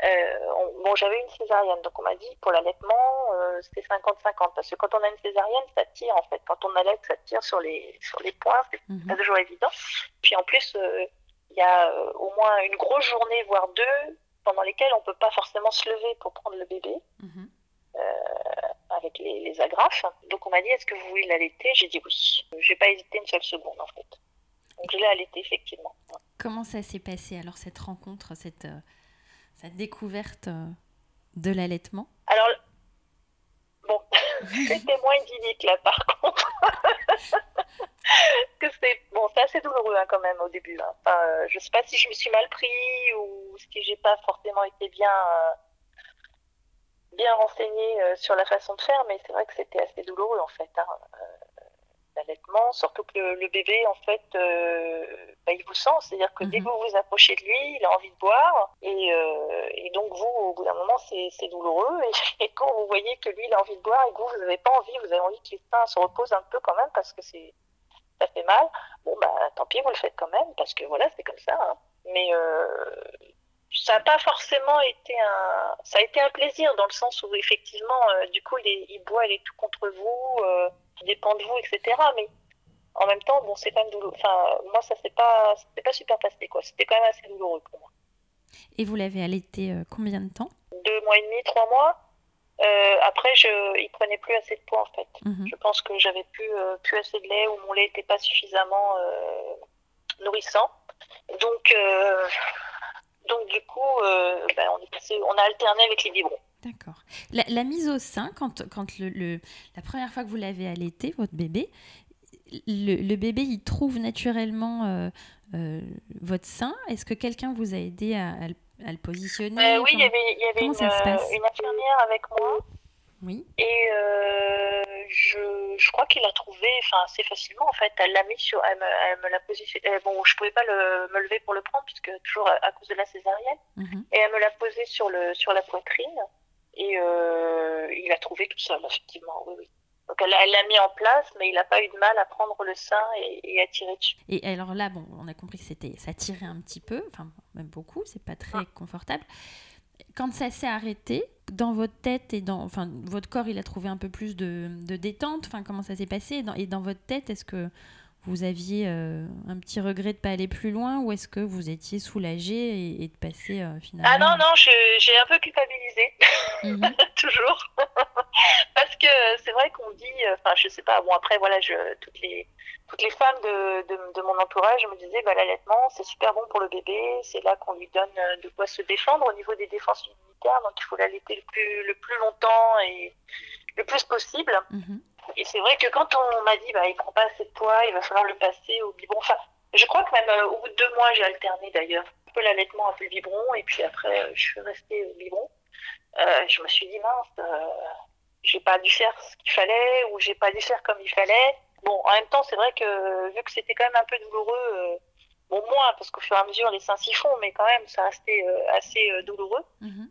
Euh, bon, j'avais une césarienne, donc on m'a dit pour l'allaitement, c'était 50-50, parce que quand on a une césarienne, ça tire en fait. Quand on allait, ça tire sur les sur les points, c'est mhm. pas toujours évident. Puis en plus, il y a au moins une grosse journée, voire deux, pendant lesquelles on peut pas forcément se lever pour prendre le bébé. Mhm. Euh, avec les, agrafes. Donc on m'a dit est-ce que vous voulez l'allaiter? J'ai dit oui. J'ai pas hésité une seule seconde en fait. Donc je l'ai allaité effectivement. Comment ça s'est passé alors cette rencontre, cette, euh, cette découverte euh, de l'allaitement? Alors bon, *laughs* c'était moins idyllique là par contre. *laughs* que c'est bon, c'est assez douloureux hein, quand même au début. Hein. Enfin, je sais pas si je me suis mal pris ou si j'ai pas forcément été bien bien renseignée sur la façon de faire, mais c'est vrai que c'était assez douloureux en fait. Hein l'allaitement, surtout que le, bébé, en fait, euh, bah, il vous sent, c'est-à-dire que dès mhm. que vous vous approchez de lui, il a envie de boire, et, euh, et donc vous, au bout d'un moment, c'est douloureux, *laughs* et, quand vous voyez que lui, il a envie de boire, et que vous, vous n'avez pas envie, vous avez envie que les seins se reposent un peu quand même, parce que c'est ça fait mal, bon, bah tant pis, vous le faites quand même, parce que voilà, c'est comme ça. Hein. Mais euh, ça n'a pas forcément été un... Ça a été un plaisir, dans le sens où, effectivement, du coup, il, il boit, il est tout contre vous qui dépend de vous, etc. Mais en même temps, bon, c'est quand même douloureux. Enfin, moi, ça s'est pas, pas super passé, quoi. C'était quand même assez douloureux pour moi. Et vous l'avez allaité euh, combien de temps? Deux mois et demi, trois mois. Euh, après, je, il prenait plus assez de poids en fait. Mhm. Je pense que j'avais plus, euh, plus assez de lait ou mon lait n'était pas suffisamment nourrissant. Donc, donc du coup, ben, on, est passé, on a alterné avec les biberons. D'accord. La, mise au sein, quand, quand le, la première fois que vous l'avez allaité, votre bébé, le, bébé, il trouve naturellement euh, euh, votre sein. Est-ce que quelqu'un vous a aidé à, à, le positionner? Euh, Oui, il y avait, y avait une, une, infirmière avec moi. Oui. Et je, je, crois qu'il l'a trouvé assez facilement. En fait, elle l'a mis sur. Elle me, elle me l'a positionné. Bon, je pouvais pas le, me lever pour le prendre, puisque toujours à, cause de la césarienne. Mhm. Et elle me l'a posé sur, le, sur la poitrine. Et euh, il a trouvé tout seul, effectivement, oui, oui. Donc elle l'a mis en place, mais il n'a pas eu de mal à prendre le sein et, à tirer dessus. Et alors là, bon, on a compris que c'était, ça tirait un petit peu, enfin même beaucoup, c'est pas très ah. confortable. Quand ça s'est arrêté, dans votre tête et dans, enfin, votre corps, il a trouvé un peu plus de, de détente. Enfin, comment ça s'est passé? Et dans votre tête, est-ce que vous aviez euh, un petit regret de ne pas aller plus loin ou est-ce que vous étiez soulagé et, de passer euh, finalement? Ah non, non, j'ai un peu culpabilisé, mhm. *laughs* toujours. *laughs* Parce que c'est vrai qu'on dit, euh, enfin je sais pas, bon après voilà, je, toutes, les, toutes les femmes de, de, mon entourage me disaient, bah, l'allaitement c'est super bon pour le bébé, c'est là qu'on lui donne de quoi se défendre au niveau des défenses immunitaires, donc il faut l'allaiter le plus, le plus longtemps et le plus possible. Mhm. Et c'est vrai que quand on m'a dit, bah, il prend pas assez de poids, il va falloir le passer au biberon. Enfin, je crois que même euh, au bout de deux mois, j'ai alterné d'ailleurs un peu l'allaitement, un peu le biberon, et puis après, euh, je suis restée au biberon. Euh, je me suis dit, mince, euh, j'ai pas dû faire ce qu'il fallait, ou j'ai pas dû faire comme il fallait. Bon, en même temps, c'est vrai que vu que c'était quand même un peu douloureux, bon, moins, parce qu'au fur et à mesure, les seins s'y font, mais quand même, ça restait assez douloureux. Mhm.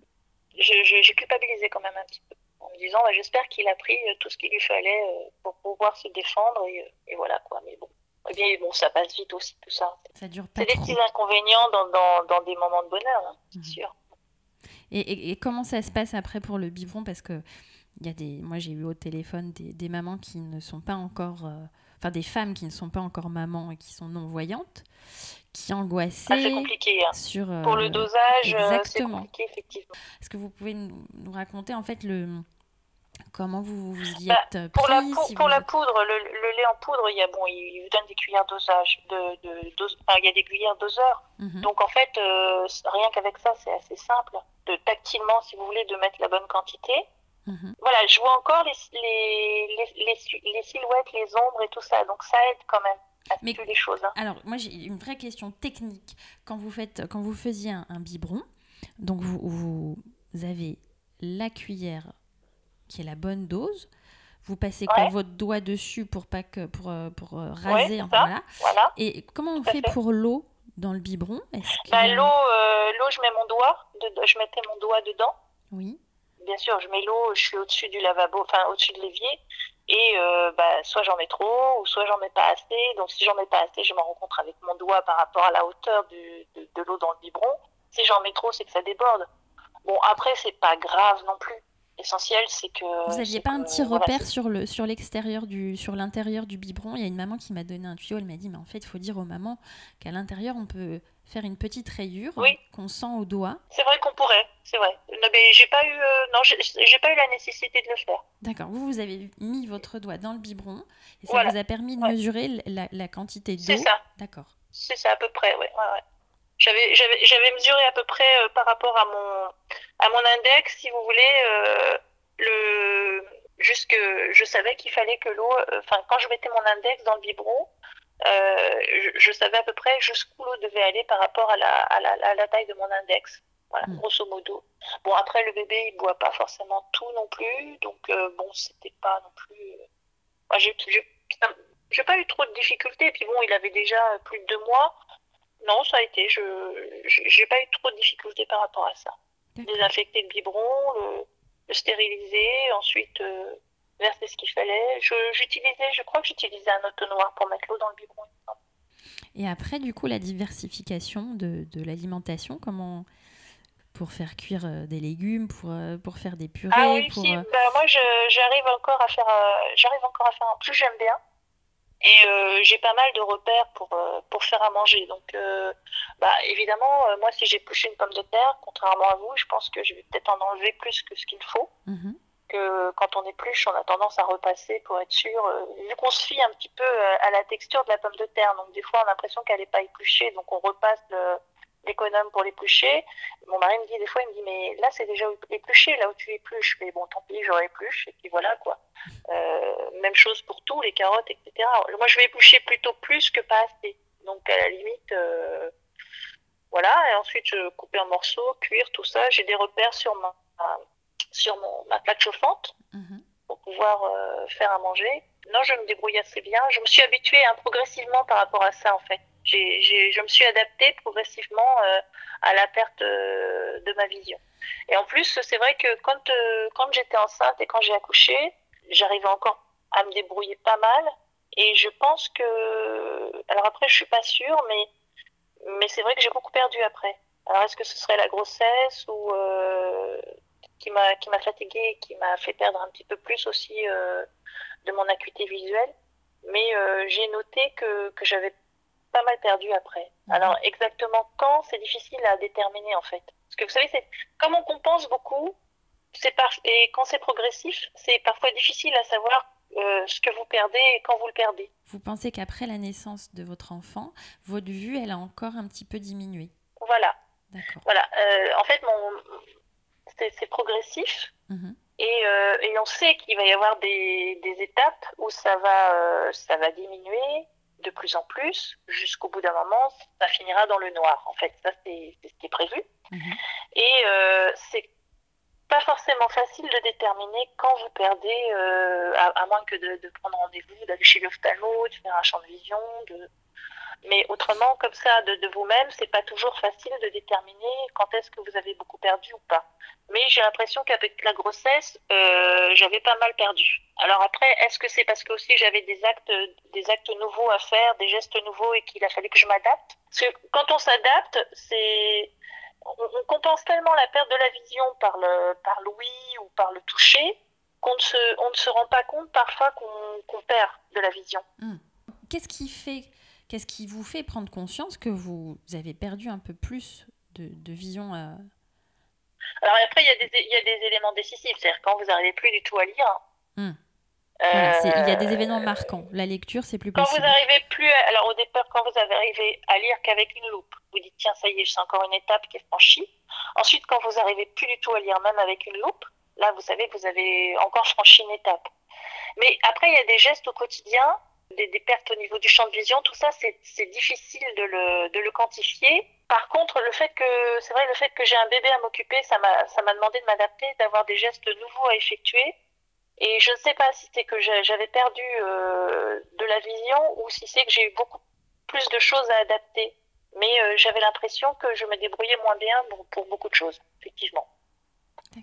J'ai culpabilisé quand même un petit peu en me disant bah, j'espère qu'il a pris euh, tout ce qu'il lui fallait euh, pour pouvoir se défendre et, euh, voilà quoi. Mais bon. Eh bien, bon, ça passe vite aussi tout ça. Ça dure pas C'est des petits inconvénients dans, dans, dans, des moments de bonheur, hein, c'est mhm. sûr. Et, et, comment ça se passe après pour le biberon? Parce que y a des, moi j'ai eu au téléphone des, des, mamans qui ne sont pas encore, enfin des femmes qui ne sont pas encore mamans et qui sont non voyantes, qui angoissaient. Ah, c'est compliqué. Hein. Sur, pour le dosage, compliqué effectivement. Est-ce que vous pouvez nous, nous raconter en fait le Comment vous, vous y bah, êtes pour, la, pour la poudre, le, lait en poudre, il, y a, bon, il vous donne des cuillères dosage. De, de, il y a des cuillères doseurs. Mhm. Donc en fait, euh, rien qu'avec ça, c'est assez simple. De, tactilement, si vous voulez, de mettre la bonne quantité. Mhm. Voilà, je vois encore les, les, les, les, silhouettes, les ombres et tout ça. Donc ça aide quand même. À Mais, les choses. Hein. Alors, moi, j'ai une vraie question technique. Quand vous, faites, quand vous faisiez un, un biberon, donc vous, vous avez la cuillère qui est la bonne dose. Vous passez votre doigt dessus pour pas que pour, euh, pour euh, raser voilà. Et comment on fait, pour l'eau dans le biberon? Bah, l'eau euh, l'eau je mets mon doigt je mettais mon doigt dedans. Oui. Bien sûr, je mets l'eau, je suis au-dessus du lavabo, enfin au-dessus de l'évier et bah, soit j'en mets trop ou soit j'en mets pas assez. Donc si j'en mets pas assez, je me rencontre avec mon doigt par rapport à la hauteur du, de, de l'eau dans le biberon. Si j'en mets trop, c'est que ça déborde. Bon après c'est pas grave non plus L'essentiel, c'est que. Vous n'aviez pas un petit repère sur le sur l'extérieur du sur l'intérieur du biberon? Il y a une maman qui m'a donné un tuyau. Elle m'a dit, mais en fait, il faut dire aux mamans qu'à l'intérieur, on peut faire une petite rayure qu'on sent au doigt. C'est vrai qu'on pourrait, c'est vrai. mais j'ai pas eu euh, non, j'ai pas eu la nécessité de le faire. D'accord. Vous vous avez mis votre doigt dans le biberon et ça vous a permis de mesurer la, la quantité d'eau. C'est ça. D'accord. C'est ça à peu près, ouais, ouais, ouais. J'avais, j'avais, j'avais mesuré à peu près euh, par rapport à mon, à mon index, si vous voulez, euh, le, jusque, je savais qu'il fallait que l'eau, euh, enfin, quand je mettais mon index dans le biberon, je, savais à peu près jusqu'où l'eau devait aller par rapport à la, à la, à la taille de mon index. Voilà, mm. grosso modo. Bon, après, le bébé, il boit pas forcément tout non plus. Donc, euh, bon, c'était pas non plus. Moi, j'ai j'ai pas eu trop de difficultés. Et puis bon, il avait déjà plus de deux mois. Non, ça a été. Je j'ai pas eu trop de difficultés par rapport à ça. Désinfecter le biberon, le, le stériliser, ensuite euh, verser ce qu'il fallait. J'utilisais, je, crois que j'utilisais un autonoir pour mettre l'eau dans le biberon. Et après, du coup, la diversification de, de l'alimentation, comment pour faire cuire euh, des légumes, pour, euh, pour faire des purées. Ah oui, pour, si. Bah, moi, j'arrive encore à faire, j'arrive encore à faire. En plus, j'aime bien. Et euh, j'ai pas mal de repères pour, euh, pour faire à manger. Donc, euh, bah, évidemment, moi, si j'épluche une pomme de terre, contrairement à vous, je pense que je vais peut-être en enlever plus que ce qu'il faut. Mhm. Quand on épluche, on a tendance à repasser pour être sûr. vu qu'on se fie un petit peu à la texture de la pomme de terre, donc des fois, on a l'impression qu'elle n'est pas épluchée, donc on repasse l'économe pour l'éplucher. Mon mari me dit des fois, il me dit, mais là, c'est déjà épluché, là où tu épluches. Mais bon, tant pis, j'aurais épluche, et puis voilà, quoi. Euh, même chose pour tout, les carottes, etc. Moi, je vais éplucher plutôt plus que pas assez. Donc, à la limite, euh, voilà. Et ensuite, je couper en morceaux, cuire, tout ça. J'ai des repères sur ma, sur mon, ma plaque chauffante mhm. pour pouvoir euh, faire à manger. Non, je me débrouille assez bien. Je me suis habituée hein, progressivement par rapport à ça, en fait je me suis adaptée progressivement euh, à la perte euh, de ma vision. Et en plus, c'est vrai que quand, quand j'étais enceinte et quand j'ai accouché, j'arrivais encore à me débrouiller pas mal. Et je pense que. Alors après, je suis pas sûre, mais, mais c'est vrai que j'ai beaucoup perdu après. Alors est-ce que ce serait la grossesse ou qui m'a qui m'a fatiguée, qui m'a fait perdre un petit peu plus aussi de mon acuité visuelle Mais j'ai noté que, que j'avais pas mal perdu après. Mhm. Alors exactement quand, c'est difficile à déterminer en fait. Parce que vous savez, c'est comme on compense beaucoup, c'est par... et quand c'est progressif, c'est parfois difficile à savoir euh, ce que vous perdez et quand vous le perdez. Vous pensez qu'après la naissance de votre enfant, votre vue, elle a encore un petit peu diminué? Voilà. Voilà. Euh, en fait, mon... c'est progressif. Mhm. Et, euh, et, on sait qu'il va y avoir des, des étapes où ça va, ça va diminuer, de plus en plus, jusqu'au bout d'un moment, ça finira dans le noir. En fait, ça, c'est ce qui est prévu. Mhm. Et euh, c'est pas forcément facile de déterminer quand vous perdez, euh, à, moins que de, de prendre rendez-vous, d'aller chez l'ophtalmo, de faire un champ de vision, de, mais autrement, comme ça, de, vous-même, c'est pas toujours facile de déterminer quand est-ce que vous avez beaucoup perdu ou pas. Mais j'ai l'impression qu'avec la grossesse, euh, j'avais pas mal perdu. Alors après, est-ce que c'est parce que aussi j'avais des actes, des actes nouveaux à faire, des gestes nouveaux et qu'il a fallu que je m'adapte? Parce que quand on s'adapte, c'est on, compense tellement la perte de la vision par le par l'ouïe ou par le toucher qu'on ne se on ne se rend pas compte parfois qu'on perd de la vision. Hmm. Qu'est-ce qui fait Qu'est-ce qui vous fait prendre conscience que vous avez perdu un peu plus de, vision Alors après, il y, a des, il y, a des, éléments décisifs, c'est-à-dire quand vous n'arrivez plus du tout à lire. Hmm. Euh, il y a des événements marquants. La lecture, c'est plus quand possible. Quand vous n'arrivez plus, alors au départ, quand vous arrivez à lire qu'avec une loupe, vous dites tiens, ça y est, c'est encore une étape qui est franchie. Ensuite, quand vous n'arrivez plus du tout à lire, même avec une loupe, là, vous savez que vous avez encore franchi une étape. Mais après, il y a des gestes au quotidien des, pertes au niveau du champ de vision, tout ça, c'est difficile de le, de le, quantifier. Par contre, le fait que, c'est vrai, le fait que j'ai un bébé à m'occuper, ça m'a demandé de m'adapter, d'avoir des gestes nouveaux à effectuer. Et je ne sais pas si c'est que j'avais perdu euh, de la vision ou si c'est que j'ai eu beaucoup plus de choses à adapter. Mais euh, j'avais l'impression que je me débrouillais moins bien pour beaucoup de choses, effectivement.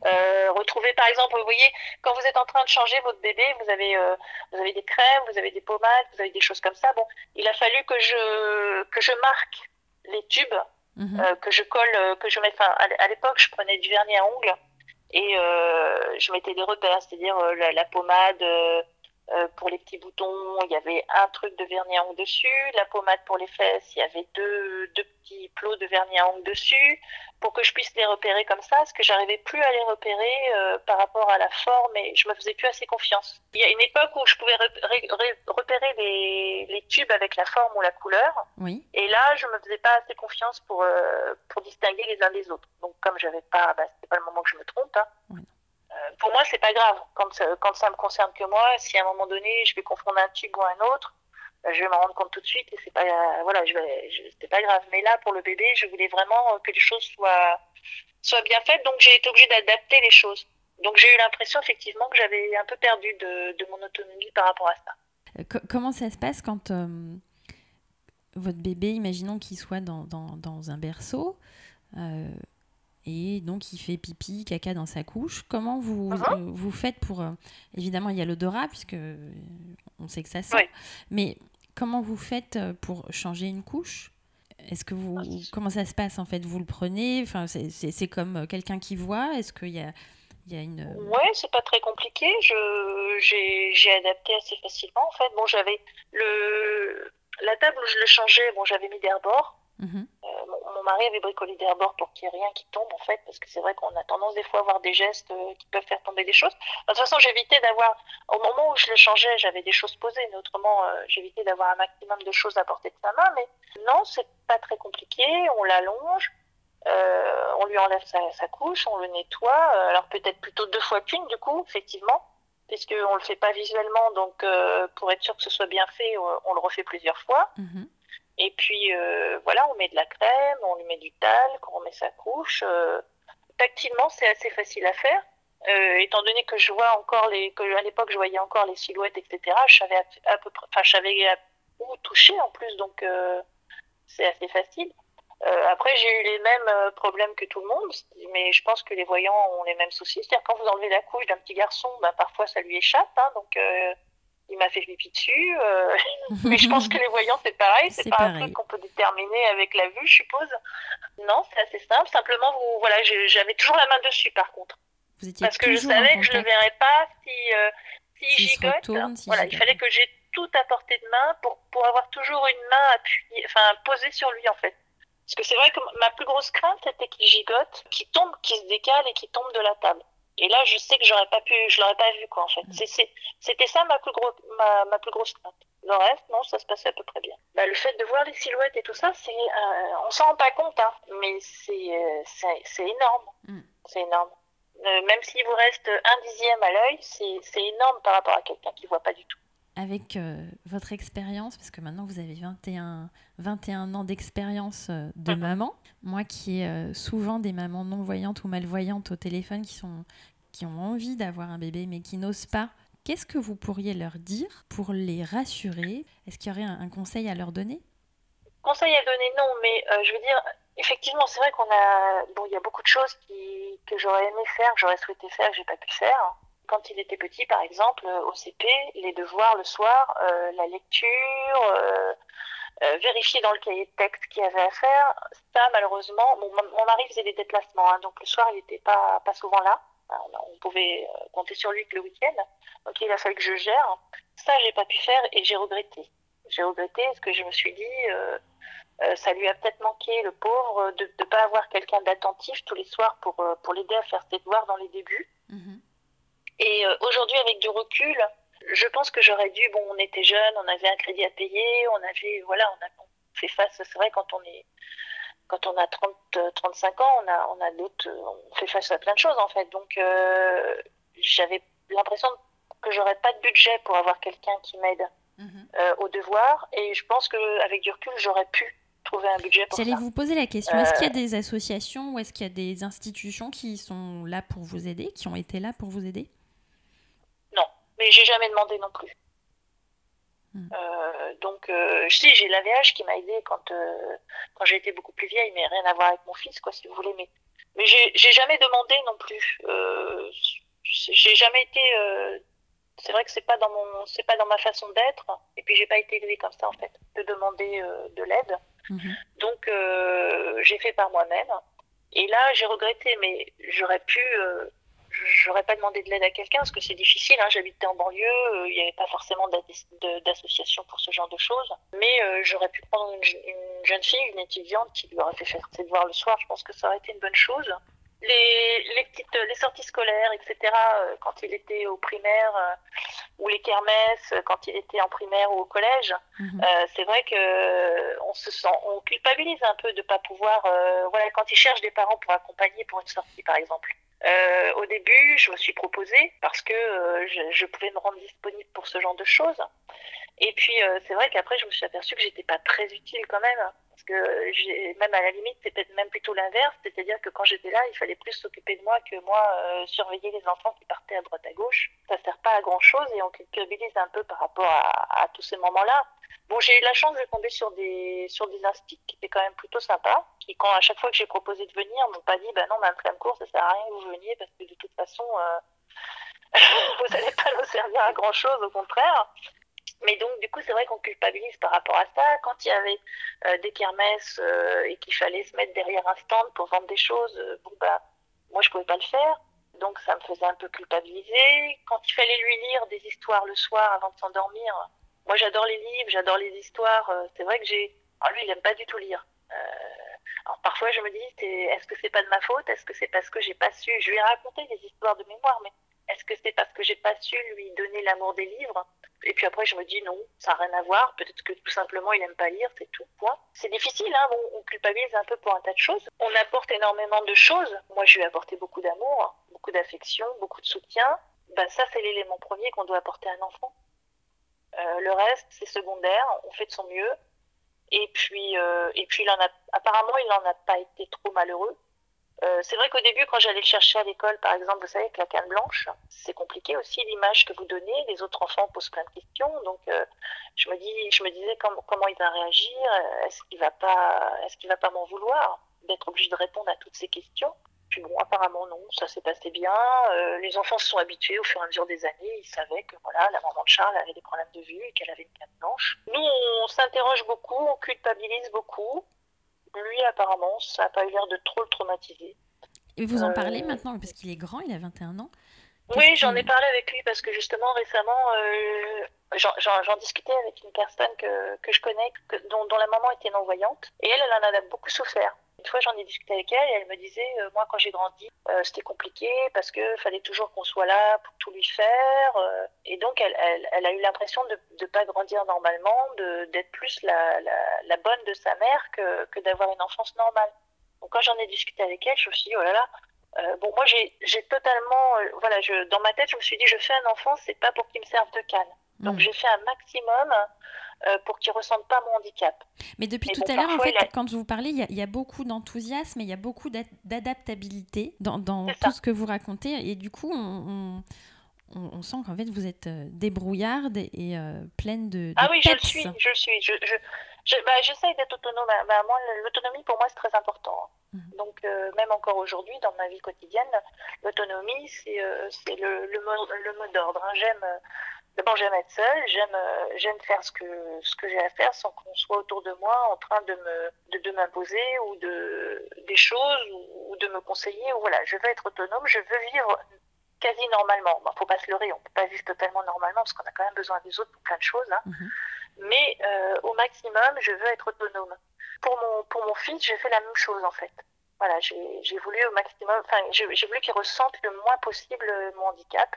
Euh, retrouver par exemple, vous voyez, quand vous êtes en train de changer votre bébé, vous avez, euh, vous avez des crèmes, vous avez des pommades, vous avez des choses comme ça. Bon, il a fallu que je, que je marque les tubes, mhm. euh, que je colle, que je mette. Enfin, à l'époque, je prenais du vernis à ongles et je mettais des repères, c'est-à-dire la, la, pommade euh, pour les petits boutons, il y avait un truc de vernis à ongles dessus. La pommade pour les fesses, il y avait deux, deux petits plots de vernis à ongles dessus. Pour que je puisse les repérer comme ça, parce que j'arrivais plus à les repérer euh, par rapport à la forme et je me faisais plus assez confiance. Il y a une époque où je pouvais repérer les, les, tubes avec la forme ou la couleur. Oui. Et là, je me faisais pas assez confiance pour, euh, pour distinguer les uns des autres. Donc, comme j'avais pas, bah, c'était pas le moment que je me trompe. Hein. Oui pour moi, c'est pas grave. Quand, quand ça me concerne que moi, si à un moment donné, je vais confondre un tube ou un autre, euh, je vais m'en rendre compte tout de suite et c'est pas, voilà, je pas grave. Mais là, pour le bébé, je voulais vraiment que les choses soient, soit bien faite. Donc j'ai été obligée d'adapter les choses. Donc j'ai eu l'impression effectivement que j'avais un peu perdu de, mon autonomie par rapport à ça. comment ça se passe quand votre bébé, imaginons qu'il soit dans, dans, un berceau et donc il fait pipi, caca dans sa couche. Comment vous, uh-huh. vous faites pour... évidemment, il y a l'odorat puisque on sait que ça sent. Mais comment vous faites pour changer une couche? Est-ce que vous comment ça se passe en fait? Vous le prenez? Enfin, c'est comme quelqu'un qui voit. Est-ce qu'il y a il y a une... Ouais, c'est pas très compliqué. Je j'ai adapté assez facilement en fait. Bon, j'avais le la table où je le changeais. Bon, j'avais mis d'herbord. Mm mon, mari avait bricolé des bords pour qu'il n'y ait rien qui tombe en fait, parce que c'est vrai qu'on a tendance des fois à avoir des gestes euh, qui peuvent faire tomber des choses. de toute façon, j'évitais d'avoir, au moment où je le changeais, j'avais des choses posées, mais autrement, euh, j'évitais d'avoir un maximum de choses à portée de sa main. Mais non, c'est pas très compliqué. On l'allonge, euh, on lui enlève sa, couche, on le nettoie. alors peut-être plutôt deux fois qu'une du coup, effectivement puisqu'on ne le fait pas visuellement, donc pour être sûr que ce soit bien fait, on, le refait plusieurs fois. Mhm. Et puis euh, voilà, on met de la crème, on lui met du talc, on met sa couche. Euh, tactilement, c'est assez facile à faire. Euh, étant donné que je vois encore les, que l'époque je voyais encore les silhouettes, etc. Je savais à, peu près, enfin je savais où toucher en plus, donc c'est assez facile. après, j'ai eu les mêmes problèmes que tout le monde, mais je pense que les voyants ont les mêmes soucis. C'est-à-dire quand vous enlevez la couche d'un petit garçon, ben, parfois ça lui échappe, hein, donc il m'a fait pipi dessus. Euh, *laughs* mais je pense que les voyants, c'est pareil. C'est pas un truc qu'on peut déterminer avec la vue, je suppose. Non, c'est assez simple. Simplement, vous, voilà, j'avais toujours la main dessus, par contre. Parce que je savais que je ne verrais pas si, euh, si, gigote. voilà, il fallait que j'ai tout à portée de main pour, pour avoir toujours une main appuyée, enfin posée sur lui en fait. Parce que c'est vrai que ma plus grosse crainte c'était qu'il gigote, qu'il tombe, qu'il se décale et qu'il tombe de la table. Et là, je sais que j'aurais pas pu, je l'aurais pas vu quoi en fait. Mm. C'était ça ma plus, gros, ma, ma, plus grosse crainte. Le reste, non, ça se passait à peu près bien. Bah, le fait de voir les silhouettes et tout ça, c'est, euh, on s'en rend pas compte, hein, mais c'est, euh, c'est énorme. Mm. C'est énorme. Euh, même s'il vous reste un dixième à l'œil, c'est énorme par rapport à quelqu'un qui voit pas du tout. Avec euh, votre expérience, parce que maintenant vous avez 21, 21 ans d'expérience de mm-hmm. maman, moi qui ai souvent des mamans non-voyantes ou malvoyantes au téléphone qui, sont, qui ont envie d'avoir un bébé mais qui n'osent pas, qu'est-ce que vous pourriez leur dire pour les rassurer? Est-ce qu'il y aurait un, conseil à leur donner? Conseil à donner, non, mais euh, je veux dire, effectivement, c'est vrai qu'on a, bon, il y a beaucoup de choses qui, que j'aurais aimé faire, que j'aurais souhaité faire, que j'ai pas pu faire. Quand il était petit, par exemple, euh, au CP, les devoirs le soir, euh, la lecture, vérifier dans le cahier de texte qu'il y avait à faire, ça, malheureusement, mon, mari faisait des déplacements, hein, donc le soir, il n'était pas, pas souvent là on pouvait euh, compter sur lui que le week-end. Donc il a fallu que je gère. Ça, j'ai pas pu faire et j'ai regretté. J'ai regretté parce que je me suis dit, euh, euh, ça lui a peut-être manqué, le pauvre, de ne pas avoir quelqu'un d'attentif tous les soirs pour, pour l'aider à faire ses devoirs dans les débuts. Mhm. Et aujourd'hui, avec du recul, je pense que j'aurais dû, bon, on était jeunes, on avait un crédit à payer, on avait, voilà, on a fait face, c'est vrai, quand on est quand on a 30, 35 euh, ans, on a, on a d'autres, on fait face à plein de choses en fait. Donc euh, j'avais l'impression que j'aurais pas de budget pour avoir quelqu'un qui m'aide mhm. euh, au devoir, et je pense qu'avec du recul, j'aurais pu trouver un budget pour J'allais vous poser la question, est-ce qu'il y a des associations ou est-ce qu'il y a des institutions qui sont là pour vous aider, qui ont été là pour vous aider? Mais j'ai jamais demandé non plus. Hmm. Euh, donc, euh, je sais, j'ai l'AVH qui m'a aidé quand, euh, quand j'ai été beaucoup plus vieille, mais rien à voir avec mon fils, quoi, si vous voulez. Mais, mais j'ai jamais demandé non plus. Euh, j'ai jamais été. c'est vrai que c'est pas dans mon, c'est pas dans ma façon d'être. Et puis j'ai pas été élevée comme ça en fait, de demander de l'aide. Mhm. Donc j'ai fait par moi-même. Et là, j'ai regretté, mais j'aurais pu j'aurais pas demandé de l'aide à quelqu'un parce que c'est difficile. Hein. J'habitais en banlieue, euh, il n'y avait pas forcément d'association pour ce genre de choses. Mais euh, j'aurais pu prendre une, jeune fille, une étudiante qui lui aurait fait faire ses devoirs le soir. Je pense que ça aurait été une bonne chose. Les, les petites, les sorties scolaires, etc. Euh, quand il était au primaire ou les kermesses quand il était en primaire ou au collège, mhm. c'est vrai que on se sent, on culpabilise un peu de pas pouvoir. voilà, quand il cherche des parents pour accompagner pour une sortie, par exemple. Euh, au début, je me suis proposée parce que euh, je, pouvais me rendre disponible pour ce genre de choses. Et puis, euh, c'est vrai qu'après, je me suis aperçue que j'étais pas très utile quand même. Parce que même à la limite, c'est même plutôt l'inverse, c'est-à-dire que quand j'étais là, il fallait plus s'occuper de moi que moi euh, surveiller les enfants qui partaient à droite à gauche. Ça sert pas à grand chose et on culpabilise un peu par rapport à, tous ces moments-là. Bon, j'ai eu la chance de tomber sur des sur des instits qui étaient quand même plutôt sympas, qui quand à chaque fois que j'ai proposé de venir, m'ont pas dit, bah non, Mme Flamcourt, ça sert à rien que vous veniez parce que de toute façon, euh, *laughs* vous n'allez pas nous servir à grand chose, au contraire. Mais donc, du coup, c'est vrai qu'on culpabilise par rapport à ça. Quand il y avait euh, des kermesses euh, et qu'il fallait se mettre derrière un stand pour vendre des choses, euh, bon, bah, moi, je pouvais pas le faire. Donc, ça me faisait un peu culpabiliser. Quand il fallait lui lire des histoires le soir avant de s'endormir, moi, j'adore les livres, j'adore les histoires. c'est vrai que j'ai. Alors, lui, il aime pas du tout lire. alors, parfois, je me dis, est-ce que c'est pas de ma faute? Est-ce que c'est parce que j'ai pas su Je lui ai raconté des histoires de mémoire, mais est-ce que c'est parce que j'ai pas su lui donner l'amour des livres Et puis après, je me dis non, ça n'a rien à voir. Peut-être que tout simplement, il n'aime pas lire, c'est tout. Point. C'est difficile, hein on, culpabilise un peu pour un tas de choses. On apporte énormément de choses. Moi, je lui ai apporté beaucoup d'amour, beaucoup d'affection, beaucoup de soutien. Ben, ça, c'est l'élément premier qu'on doit apporter à un enfant. Euh, le reste, c'est secondaire. On fait de son mieux. Et puis, euh, et puis, il en a, apparemment, il n'en a pas été trop malheureux. Euh, c'est vrai qu'au début, quand j'allais le chercher à l'école, par exemple, vous savez, avec la canne blanche, c'est compliqué aussi l'image que vous donnez. Les autres enfants posent plein de questions, donc euh, je me disais comment, il va réagir. Est-ce qu'il va pas, va pas m'en vouloir d'être obligé de répondre à toutes ces questions? Puis bon, apparemment non, ça s'est passé bien. Euh, les enfants se sont habitués au fur et à mesure des années. Ils savaient que voilà, la maman de Charles avait des problèmes de vue et qu'elle avait une canne blanche. Nous, on s'interroge beaucoup, on culpabilise beaucoup. Lui, apparemment, ça n'a pas eu l'air de trop le traumatiser. Et vous en parlez euh, maintenant, parce qu'il est grand, il a 21 ans. Oui, j'en ai parlé avec lui parce que justement récemment, euh, j'en discutais avec une personne que, que je connais, dont, dont, la maman était non-voyante, et elle, elle en a beaucoup souffert. Une fois, j'en ai discuté avec elle et elle me disait, euh, moi, quand j'ai grandi, euh, c'était compliqué parce qu'il fallait toujours qu'on soit là pour tout lui faire. Euh, et donc, elle, elle, elle, a eu l'impression de ne pas grandir normalement, d'être plus la, la, la, bonne de sa mère que, que d'avoir une enfance normale. Donc, quand j'en ai discuté avec elle, je me suis dit, oh là là, bon, moi, j'ai totalement, voilà, je, dans ma tête, je me suis dit, je fais un enfant, c'est pas pour qu'il me serve de canne. Donc, mmh. j'ai fait un maximum euh, pour qu'ils ne ressentent pas mon handicap. Mais depuis tout à l'heure, en fait, quand vous parlez, il y, a beaucoup d'enthousiasme et il y a beaucoup d'adaptabilité dans, dans tout ce que vous racontez. Et du coup, on, on, sent qu'en fait, vous êtes euh, débrouillarde et euh, pleine de, Ah oui, je le suis, je le suis. Je, je, bah, j'essaye d'être autonome. Bah, moi, l'autonomie, pour moi, c'est très important. Mmh. Donc, même encore aujourd'hui, dans ma vie quotidienne, l'autonomie, c'est le, le, mot, le mot d'ordre. Hein. J'aime D'abord, j'aime être seule, j'aime euh, j'aime faire ce que ce que j'ai à faire sans qu'on soit autour de moi en train de me de, de m'imposer ou de des choses ou, de me conseiller. Ou voilà, je veux être autonome, je veux vivre quasi normalement. Bon, faut pas se leurrer, on peut pas vivre totalement normalement parce qu'on a quand même besoin des autres pour plein de choses. Hein. Mhm. Mais euh, au maximum, je veux être autonome. Pour mon pour mon fils, j'ai fait la même chose en fait. Voilà, j'ai voulu au maximum, enfin, j'ai voulu qu'il ressente le moins possible mon handicap.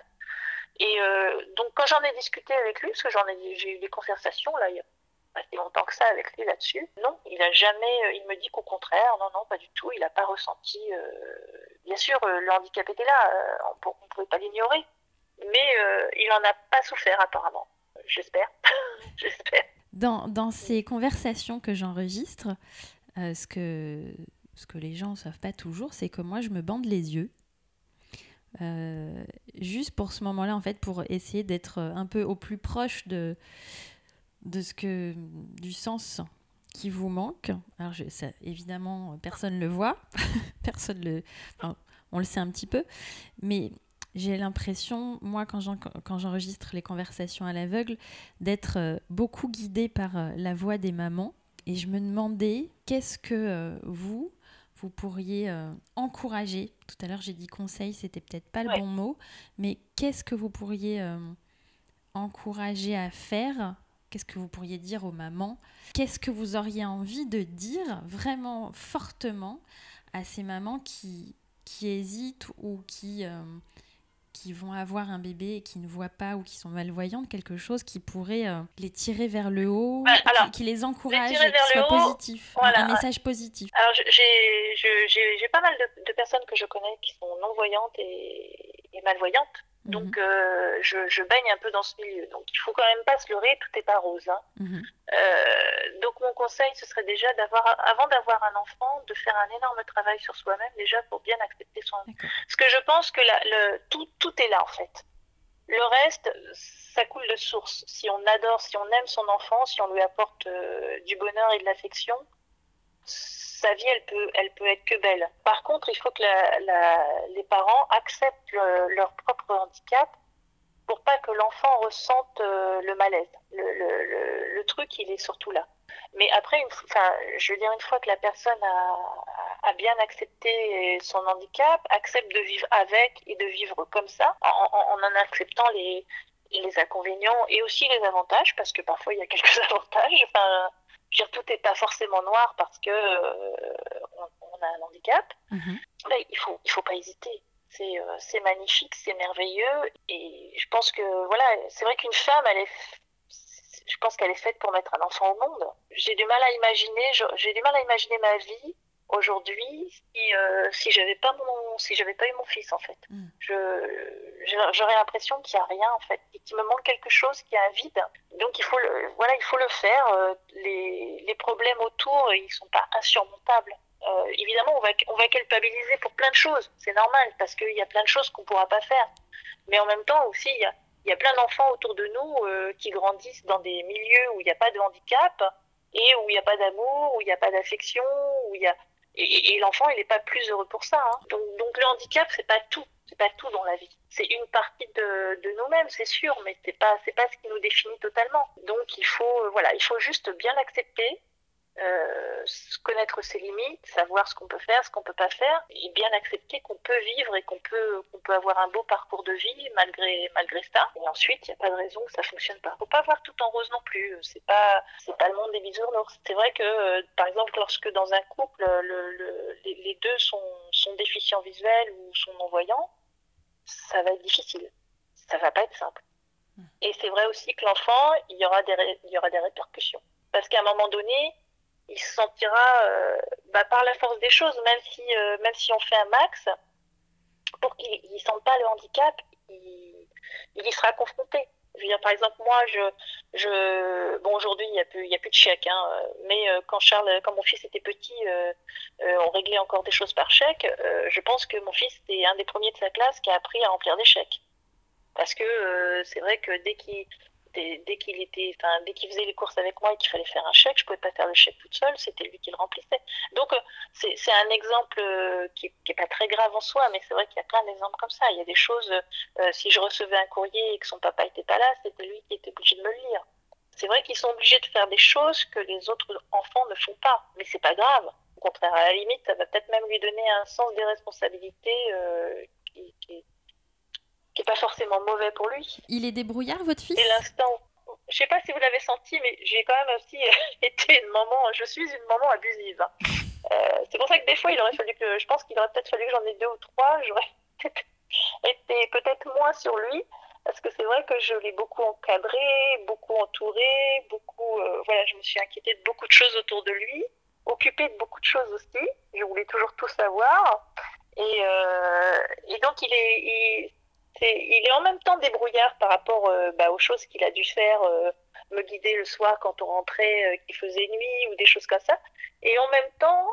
Et euh, donc quand j'en ai discuté avec lui, parce que j'en ai, j'ai eu des conversations là, il y a pas si longtemps que ça avec lui là-dessus, non, il a jamais, euh, il me dit qu'au contraire, non, non, pas du tout, il n'a pas ressenti. Euh, bien sûr, le handicap était là, on ne pouvait pas l'ignorer, mais il n'en a pas souffert apparemment. J'espère, *laughs* j'espère. Dans, dans, ces conversations que j'enregistre, ce que ce que les gens ne savent pas toujours, c'est que moi, je me bande les yeux euh, juste pour ce moment-là, en fait, pour essayer d'être un peu au plus proche de, de ce que, du sens qui vous manque. Alors, je, ça, évidemment, personne ne le voit, *laughs* personne le, on le sait un petit peu, mais j'ai l'impression, moi, quand j'enregistre les conversations à l'aveugle, d'être euh, beaucoup guidée par euh, la voix des mamans. Et je me demandais, qu'est-ce que vous, vous pourriez euh, encourager. Tout à l'heure, j'ai dit conseil, c'était peut-être pas le bon mot, mais qu'est-ce que vous pourriez euh, encourager à faire? Qu'est-ce que vous pourriez dire aux mamans? Qu'est-ce que vous auriez envie de dire vraiment fortement à ces mamans qui, qui hésitent ou qui, euh, qui vont avoir un bébé et qui ne voient pas ou qui sont malvoyantes, quelque chose qui pourrait euh, les tirer vers le haut, bah, qui, les encourage, qui soit positif, un message positif. Alors j'ai pas mal de, personnes que je connais qui sont non-voyantes et, malvoyantes. Donc, mhm. euh, je, baigne un peu dans ce milieu. Donc, il faut quand même pas se leurrer, tout n'est pas rose. Hein. Mhm. Euh, donc, mon conseil, ce serait déjà d'avoir, avant d'avoir un enfant, de faire un énorme travail sur soi-même, déjà pour bien accepter son. Parce que je pense que le, tout, tout est là, en fait. Le reste, ça coule de source. Si on adore, si on aime son enfant, si on lui apporte euh, du bonheur et de l'affection, sa vie, elle peut, elle peut être que belle. Par contre, il faut que les parents acceptent leur propre handicap pour pas que l'enfant ressente euh, le malaise. Le, truc, il est surtout là. Mais après, enfin, je veux dire, une fois que la personne a, bien accepté son handicap, accepte de vivre avec et de vivre comme ça, en en, acceptant les, inconvénients et aussi les avantages, parce que parfois il y a quelques *laughs* avantages. Dire, tout n'est pas forcément noir parce que euh, on, a un handicap. Mhm. il faut, il faut pas hésiter. C'est, euh, c'est magnifique, c'est merveilleux. Et je pense que, voilà, c'est vrai qu'une femme, elle est, je pense qu'elle est faite pour mettre un enfant au monde. J'ai du mal à imaginer, j'ai du mal à imaginer ma vie aujourd'hui si, euh, si j'avais pas mon si j'avais pas eu mon fils en fait. Mm. je j'aurais l'impression qu'il y a rien en fait qu'il me manque quelque chose qu'il y a un vide. Donc il faut le, voilà il faut le faire. Euh, les, les problèmes autour ils sont pas insurmontables. Euh, évidemment on va on va culpabiliser pour plein de choses c'est normal parce qu'il y a plein de choses qu'on pourra pas faire. Mais en même temps aussi il y a, il y a plein d'enfants autour de nous euh, qui grandissent dans des milieux où il n'y a pas de handicap et où il n'y a pas d'amour, où il n'y a pas d'affection, où il y a et, l'enfant, il n'est pas plus heureux pour ça. Hein. Donc, donc le handicap, c'est pas tout. C'est pas tout dans la vie. C'est une partie de, de nous-mêmes, c'est sûr, mais c'est pas c'est pas ce qui nous définit totalement. Donc il faut voilà, il faut juste bien l'accepter euh, connaître ses limites, savoir ce qu'on peut faire, ce qu'on peut pas faire, et bien accepter qu'on peut vivre et qu'on peut qu'on peut avoir un beau parcours de vie malgré malgré ça. Et ensuite, il n'y a pas de raison que ça fonctionne pas. Faut pas voir tout en rose non plus. C'est pas c'est pas le monde des bisounours. C'est vrai que euh, par exemple, lorsque dans un couple le, le, les, deux sont sont déficients visuels ou sont non voyants, ça va être difficile. Ça va pas être simple. Mmh. Et c'est vrai aussi que l'enfant, il y aura des il y aura des répercussions parce qu'à un moment donné, il se sentira euh, bah, par la force des choses, même si, euh, même si on fait un max, pour qu'il ne sente pas le handicap, il, il y sera confronté. Je veux dire, par exemple, moi, je, je bon, aujourd'hui, il n'y a, plus, a plus de chèque, hein, mais euh, quand Charles, quand mon fils était petit, on réglait encore des choses par chèque. je pense que mon fils était un des premiers de sa classe qui a appris à remplir des chèques. Parce que c'est vrai que dès qu'il dès, qu'il était, enfin, dès qu'il faisait les courses avec moi et qu'il fallait faire un chèque, je pouvais pas faire le chèque toute seule, c'était lui qui le remplissait. Donc euh, c'est un exemple euh, qui, qui est pas très grave en soi, mais c'est vrai qu'il y a plein d'exemples comme ça. Il y a des choses, euh, si je recevais un courrier et que son papa était pas là, c'était lui qui était obligé de me le lire. C'est vrai qu'ils sont obligés de faire des choses que les autres enfants ne font pas, mais c'est pas grave. Au contraire, à la limite, ça va peut-être même lui donner un sens des responsabilités qui, qui, qui n'est pas forcément mauvais pour lui. Il est débrouillard, votre fils? Dès l'instant. Je sais pas si vous l'avez senti, mais j'ai quand même aussi *laughs* été une maman. Je suis une maman abusive. Hein. Euh, c'est pour ça que des fois, il aurait fallu que. Je pense qu'il aurait peut-être fallu que j'en ai deux ou trois. J'aurais *laughs* été peut-être moins sur lui. Parce que c'est vrai que je l'ai beaucoup encadré, beaucoup entouré, beaucoup. Euh, voilà, je me suis inquiétée de beaucoup de choses autour de lui, occupée de beaucoup de choses aussi. Je voulais toujours tout savoir. Et, euh, et donc, il est. Il, il est en même temps débrouillard par rapport euh, bah, aux choses qu'il a dû faire, euh, me guider le soir quand on rentrait, euh, qu'il faisait nuit ou des choses comme ça. Et en même temps,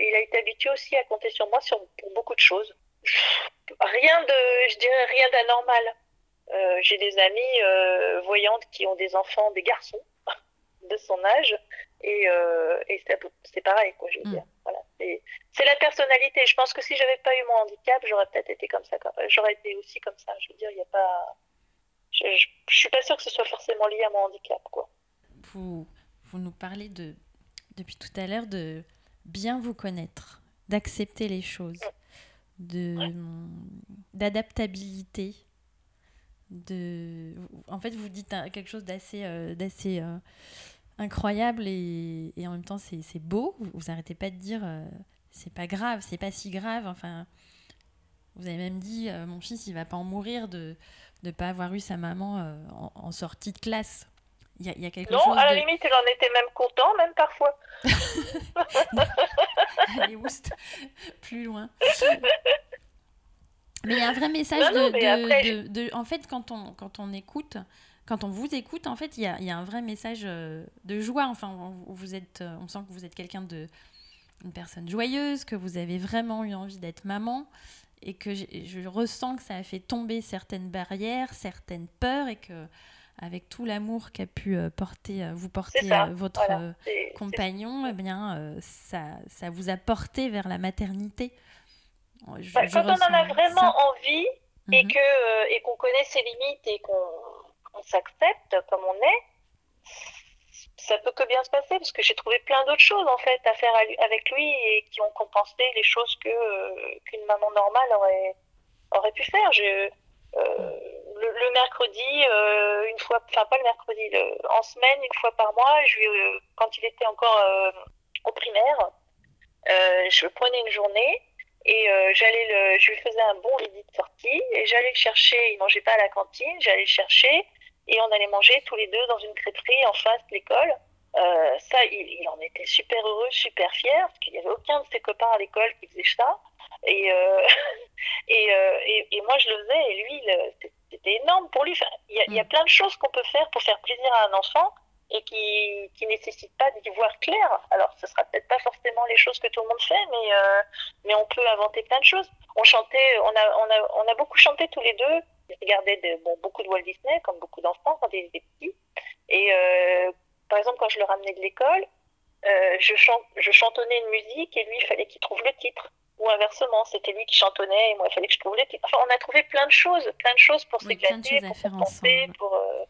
il a été habitué aussi à compter sur moi sur, pour beaucoup de choses. Rien de, je dirais rien d'anormal. J'ai des amies voyantes qui ont des enfants, des garçons *laughs* de son âge, et, et c'est pareil, quoi, je veux mm. dire. Voilà c'est la personnalité. Je pense que si j'avais pas eu mon handicap, j'aurais peut-être été comme ça. J'aurais été aussi comme ça. Je veux dire, il y a pas. Je, je, suis pas sûre que ce soit forcément lié à mon handicap, quoi. Vous, vous nous parlez de depuis tout à l'heure de bien vous connaître, d'accepter les choses, de d'adaptabilité. De, en fait, vous dites quelque chose d'assez, euh, d'assez euh, incroyable et, et, en même temps c'est beau. Vous, vous arrêtez pas de dire euh, c'est pas grave, c'est pas si grave. Enfin, vous avez même dit euh, mon fils il va pas en mourir de ne pas avoir eu sa maman euh, en, sortie de classe. Il y a, y a quelque non, chose à la limite, il en était même content, même parfois. *laughs* Allez, oust, plus loin. Mais il y a un vrai message de, de, En fait, quand on, quand on écoute, quand on vous écoute, en fait, il y a, y a, un vrai message euh, de joie. Enfin, vous êtes, euh, on sent que vous êtes quelqu'un de. une personne joyeuse, que vous avez vraiment eu envie d'être maman et que je, je, ressens que ça a fait tomber certaines barrières, certaines peurs et que avec tout l'amour qu'a pu euh, porter, vous porter votre compagnon, eh bien, ça, ça vous a porté vers la maternité. Bah, quand on en a vraiment envie et que et qu'on connaît ses limites et qu'on s'accepte comme on est, ça peut que bien se passer parce que j'ai trouvé plein d'autres choses en fait à faire avec lui et qui ont compensé les choses que qu'une maman normale aurait aurait pu faire. Je, le, mercredi, euh, une fois, enfin pas le mercredi, en semaine, une fois par mois, je euh, quand il était encore euh, au primaire, je prenais une journée et j'allais je lui faisais un bon midi de sortie et j'allais le chercher. Il mangeait pas à la cantine, j'allais le chercher et on allait manger tous les deux dans une crêperie en face de l'école. ça, il, il, en était super heureux, super fier, parce qu'il n'y avait aucun de ses copains à l'école qui faisait ça. Et, *laughs* et, et, et, moi, je le faisais, et lui, c'était énorme pour lui. il, y a, il y a mm. plein de choses qu'on peut faire pour faire plaisir à un enfant et qui qui nécessitent pas d'y voir clair. Alors, ce sera peut-être pas forcément les choses que tout le monde fait, mais euh, mais on peut inventer plein de choses. On chantait, on a on a on a beaucoup chanté tous les deux. Je regardais de, bon, beaucoup de Walt Disney, comme beaucoup d'enfants quand ils étaient petits. Et euh, par exemple, quand je le ramenais de l'école, euh, je, chante, je chantonnais une musique et lui, il fallait qu'il trouve le titre ou inversement, c'était lui qui chantonnait et moi il fallait que je trouve les Enfin, on a trouvé plein de choses, plein de choses pour s'éclater, pour se penser, pour euh,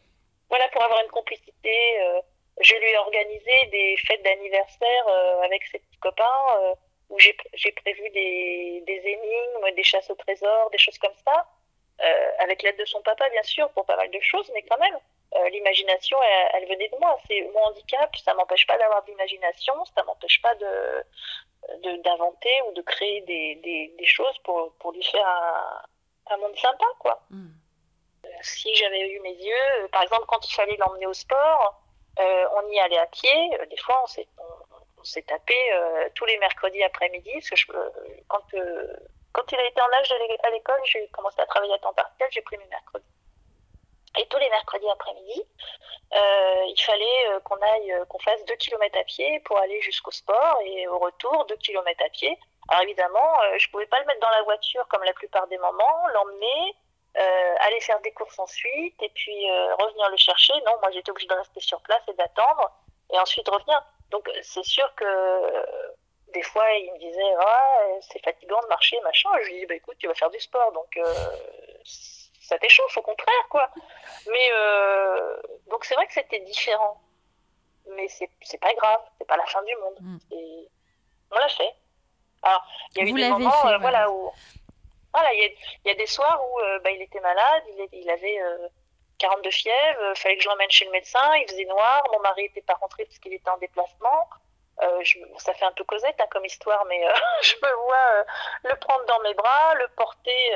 voilà, pour avoir une complicité. Euh, je lui ai organisé des fêtes d'anniversaire euh, avec ses petits copains où j'ai prévu des, énigmes, des chasses au trésor, des choses comme ça, avec l'aide de son papa bien sûr pour pas mal de choses, mais quand même. l'imagination, elle, venait de moi. C'est mon handicap, ça m'empêche pas d'avoir de l'imagination, ça m'empêche pas de, d'inventer ou de créer des, choses pour, pour lui faire un, monde sympa, quoi. Mm. Si j'avais eu mes yeux, euh, par exemple, quand il fallait l'emmener au sport, euh, on y allait à pied. Euh, des fois, on s'est, on, s'est tapé tous les mercredis après-midi. Parce que quand, quand il a été en âge à l'école, j'ai commencé à travailler à temps partiel, j'ai pris mes mercredis. Et tous les mercredis après-midi, il fallait qu'on aille, qu'on fasse 2 km à pied pour aller jusqu'au sport et au retour 2 km à pied. Alors évidemment, je pouvais pas le mettre dans la voiture comme la plupart des mamans, l'emmener, aller faire des courses ensuite et puis revenir le chercher. Non, moi j'étais obligée de rester sur place et d'attendre et ensuite revenir. Donc c'est sûr que des fois il me disait ah c'est fatigant de marcher machin. Je lui dis bah écoute tu vas faire du sport donc ça t'échauffe, au contraire, quoi. Mais euh, donc c'est vrai que c'était différent. Mais c'est pas grave, c'est pas la fin du monde. Mm. Et on l'a fait. Alors, il y a eu des moments, euh, voilà, où. Voilà, il y, a, des soirs où euh, bah, il était malade, il, avait 42 fièvres, il fallait que je l'emmène chez le médecin, il faisait noir, mon mari n'était pas rentré parce qu'il était en déplacement. Je, ça fait un peu causette hein, comme histoire, mais *laughs* je me vois le prendre dans mes bras, le porter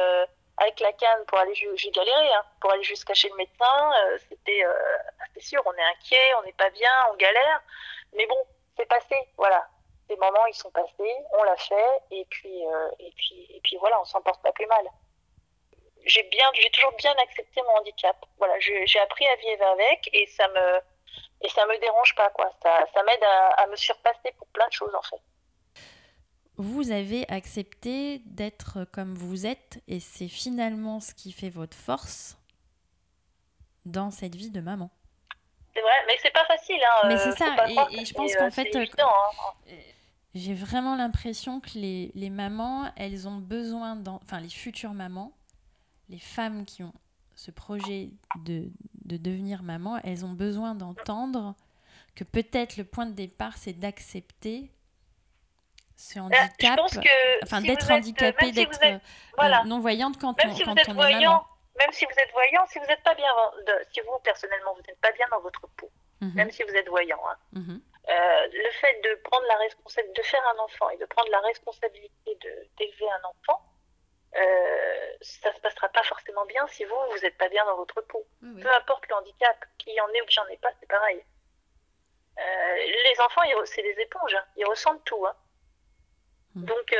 avec la canne pour aller, j'ai galéré, hein, pour aller jusqu'à chez le médecin. Euh, c'était, euh, c'est sûr, on est inquiet, on n'est pas bien, on galère. Mais bon, c'est passé, voilà. Ces moments, ils sont passés, on l'a fait, et puis, euh, et puis, et puis voilà, on s'en porte pas plus mal. J'ai bien, j'ai toujours bien accepté mon handicap. Voilà, j'ai appris à vivre avec, et ça me, et ça me dérange pas, quoi. Ça, ça m'aide à, à me surpasser pour plein de choses, en fait vous avez accepté d'être comme vous êtes et c'est finalement ce qui fait votre force dans cette vie de maman. C'est vrai, mais c'est pas facile. Hein, mais c'est euh, ça, et, je pense qu'en euh, fait, hein. J'ai vraiment l'impression que les, les, mamans, elles ont besoin, enfin les futures mamans, les femmes qui ont ce projet de, de devenir maman, elles ont besoin d'entendre que peut-être le point de départ, c'est d'accepter ce bah, handicap, enfin d'être handicapé, d'être euh, non-voyante quand on, quand on est maman. Même si vous êtes voyant, si vous n'êtes pas bien, si vous personnellement vous n'êtes pas bien dans votre peau, mhm. même si vous êtes voyant, hein, mhm. Euh, le fait de prendre la responsabilité, de faire un enfant et de prendre la responsabilité d'élever un enfant, euh, ça se passera pas forcément bien si vous vous n'êtes pas bien dans votre peau. Peu importe le handicap, qui en est ou qui en est pas, c'est pareil. Euh, les enfants, c'est des éponges, hein. ils ressentent tout. Hein. Mm. Donc,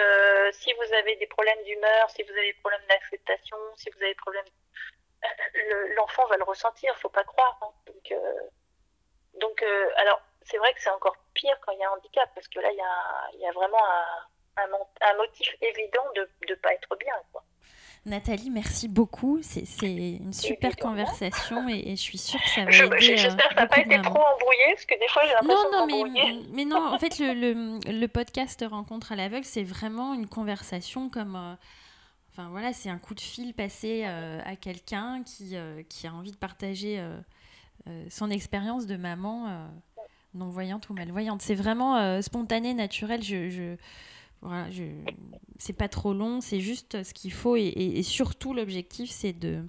si vous avez des problèmes d'humeur, si vous avez des problèmes d'acceptation, si vous avez des problèmes, l'enfant va le ressentir, faut pas croire. Hein. Donc, donc alors, c'est vrai que c'est encore pire quand il y a un handicap, parce que là, il y a, il y a vraiment un, un, motif évident de ne pas être bien. Quoi. Nathalie, merci beaucoup. C'est une super conversation et, je suis sûre que ça *laughs* va aider. J'espère que ça n'a pas été trop embrouillé parce que des fois j'ai l'impression Non, non, mais, mais, non, en fait, le, le, *laughs* le podcast Rencontre à l'aveugle, c'est vraiment une conversation comme. Euh, enfin voilà, c'est un coup de fil passé euh, à quelqu'un qui, euh, qui a envie de partager son expérience de maman non-voyante ou malvoyante. C'est vraiment spontané, naturel. je, je voilà, je... c'est pas trop long, c'est juste ce qu'il faut. Et, surtout, l'objectif, c'est de,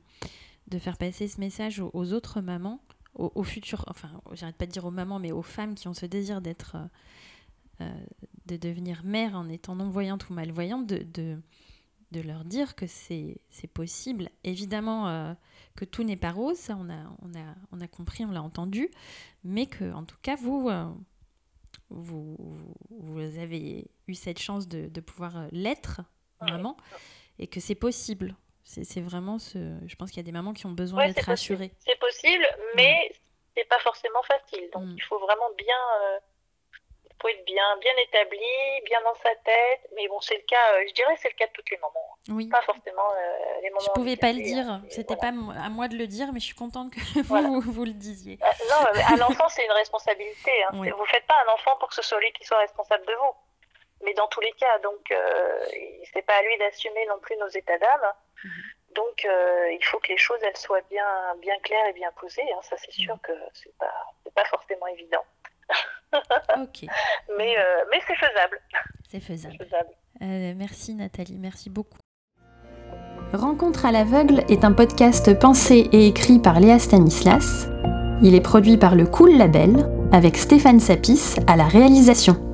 de faire passer ce message aux, autres mamans, aux, futurs, enfin, j'arrête pas de dire aux mamans, mais aux femmes qui ont ce désir d'être, euh, euh, de devenir mère en étant non-voyante ou malvoyante, de, de, leur dire que c'est possible. Évidemment euh, que tout n'est pas rose, ça on a, on, a, on a compris, on l'a entendu, mais que en tout cas, vous vous, vous avez eu cette chance de, de pouvoir euh, l'être, vraiment, et que c'est possible. C'est vraiment ce. Je pense qu'il y a des mamans qui ont besoin d'être rassurées. C'est possible, mais c'est pas forcément facile. Donc mm. il faut vraiment bien. Euh, faut être bien, bien établi, bien dans sa tête. Mais bon, c'est le cas, euh, je dirais, c'est le cas de toutes les mamans. Oui. Pas forcément euh, les mamans. Je pouvais pas le dire, c'était pas à moi de le dire, mais je suis contente que *laughs* vous, vous, le disiez. Euh, non, à l'enfant, c'est une responsabilité. Hein. Oui. Vous faites pas un enfant pour que ce soit lui qui soit responsable de vous. Mais dans tous les cas, donc, euh, c'est pas à lui d'assumer non plus nos états d'âme. Mhm. Donc, il faut que les choses, elles soient bien, bien claires et bien posées. Hein. Ça, c'est sûr mhm. que c'est pas, pas forcément évident. *laughs* *laughs* ok. mais euh, mais c'est faisable. C'est faisable. Euh, merci Nathalie, merci beaucoup. Rencontre à l'aveugle est un podcast pensé et écrit par Léa Stanislas. Il est produit par le Cool Label avec Stéphane Sapis à la réalisation.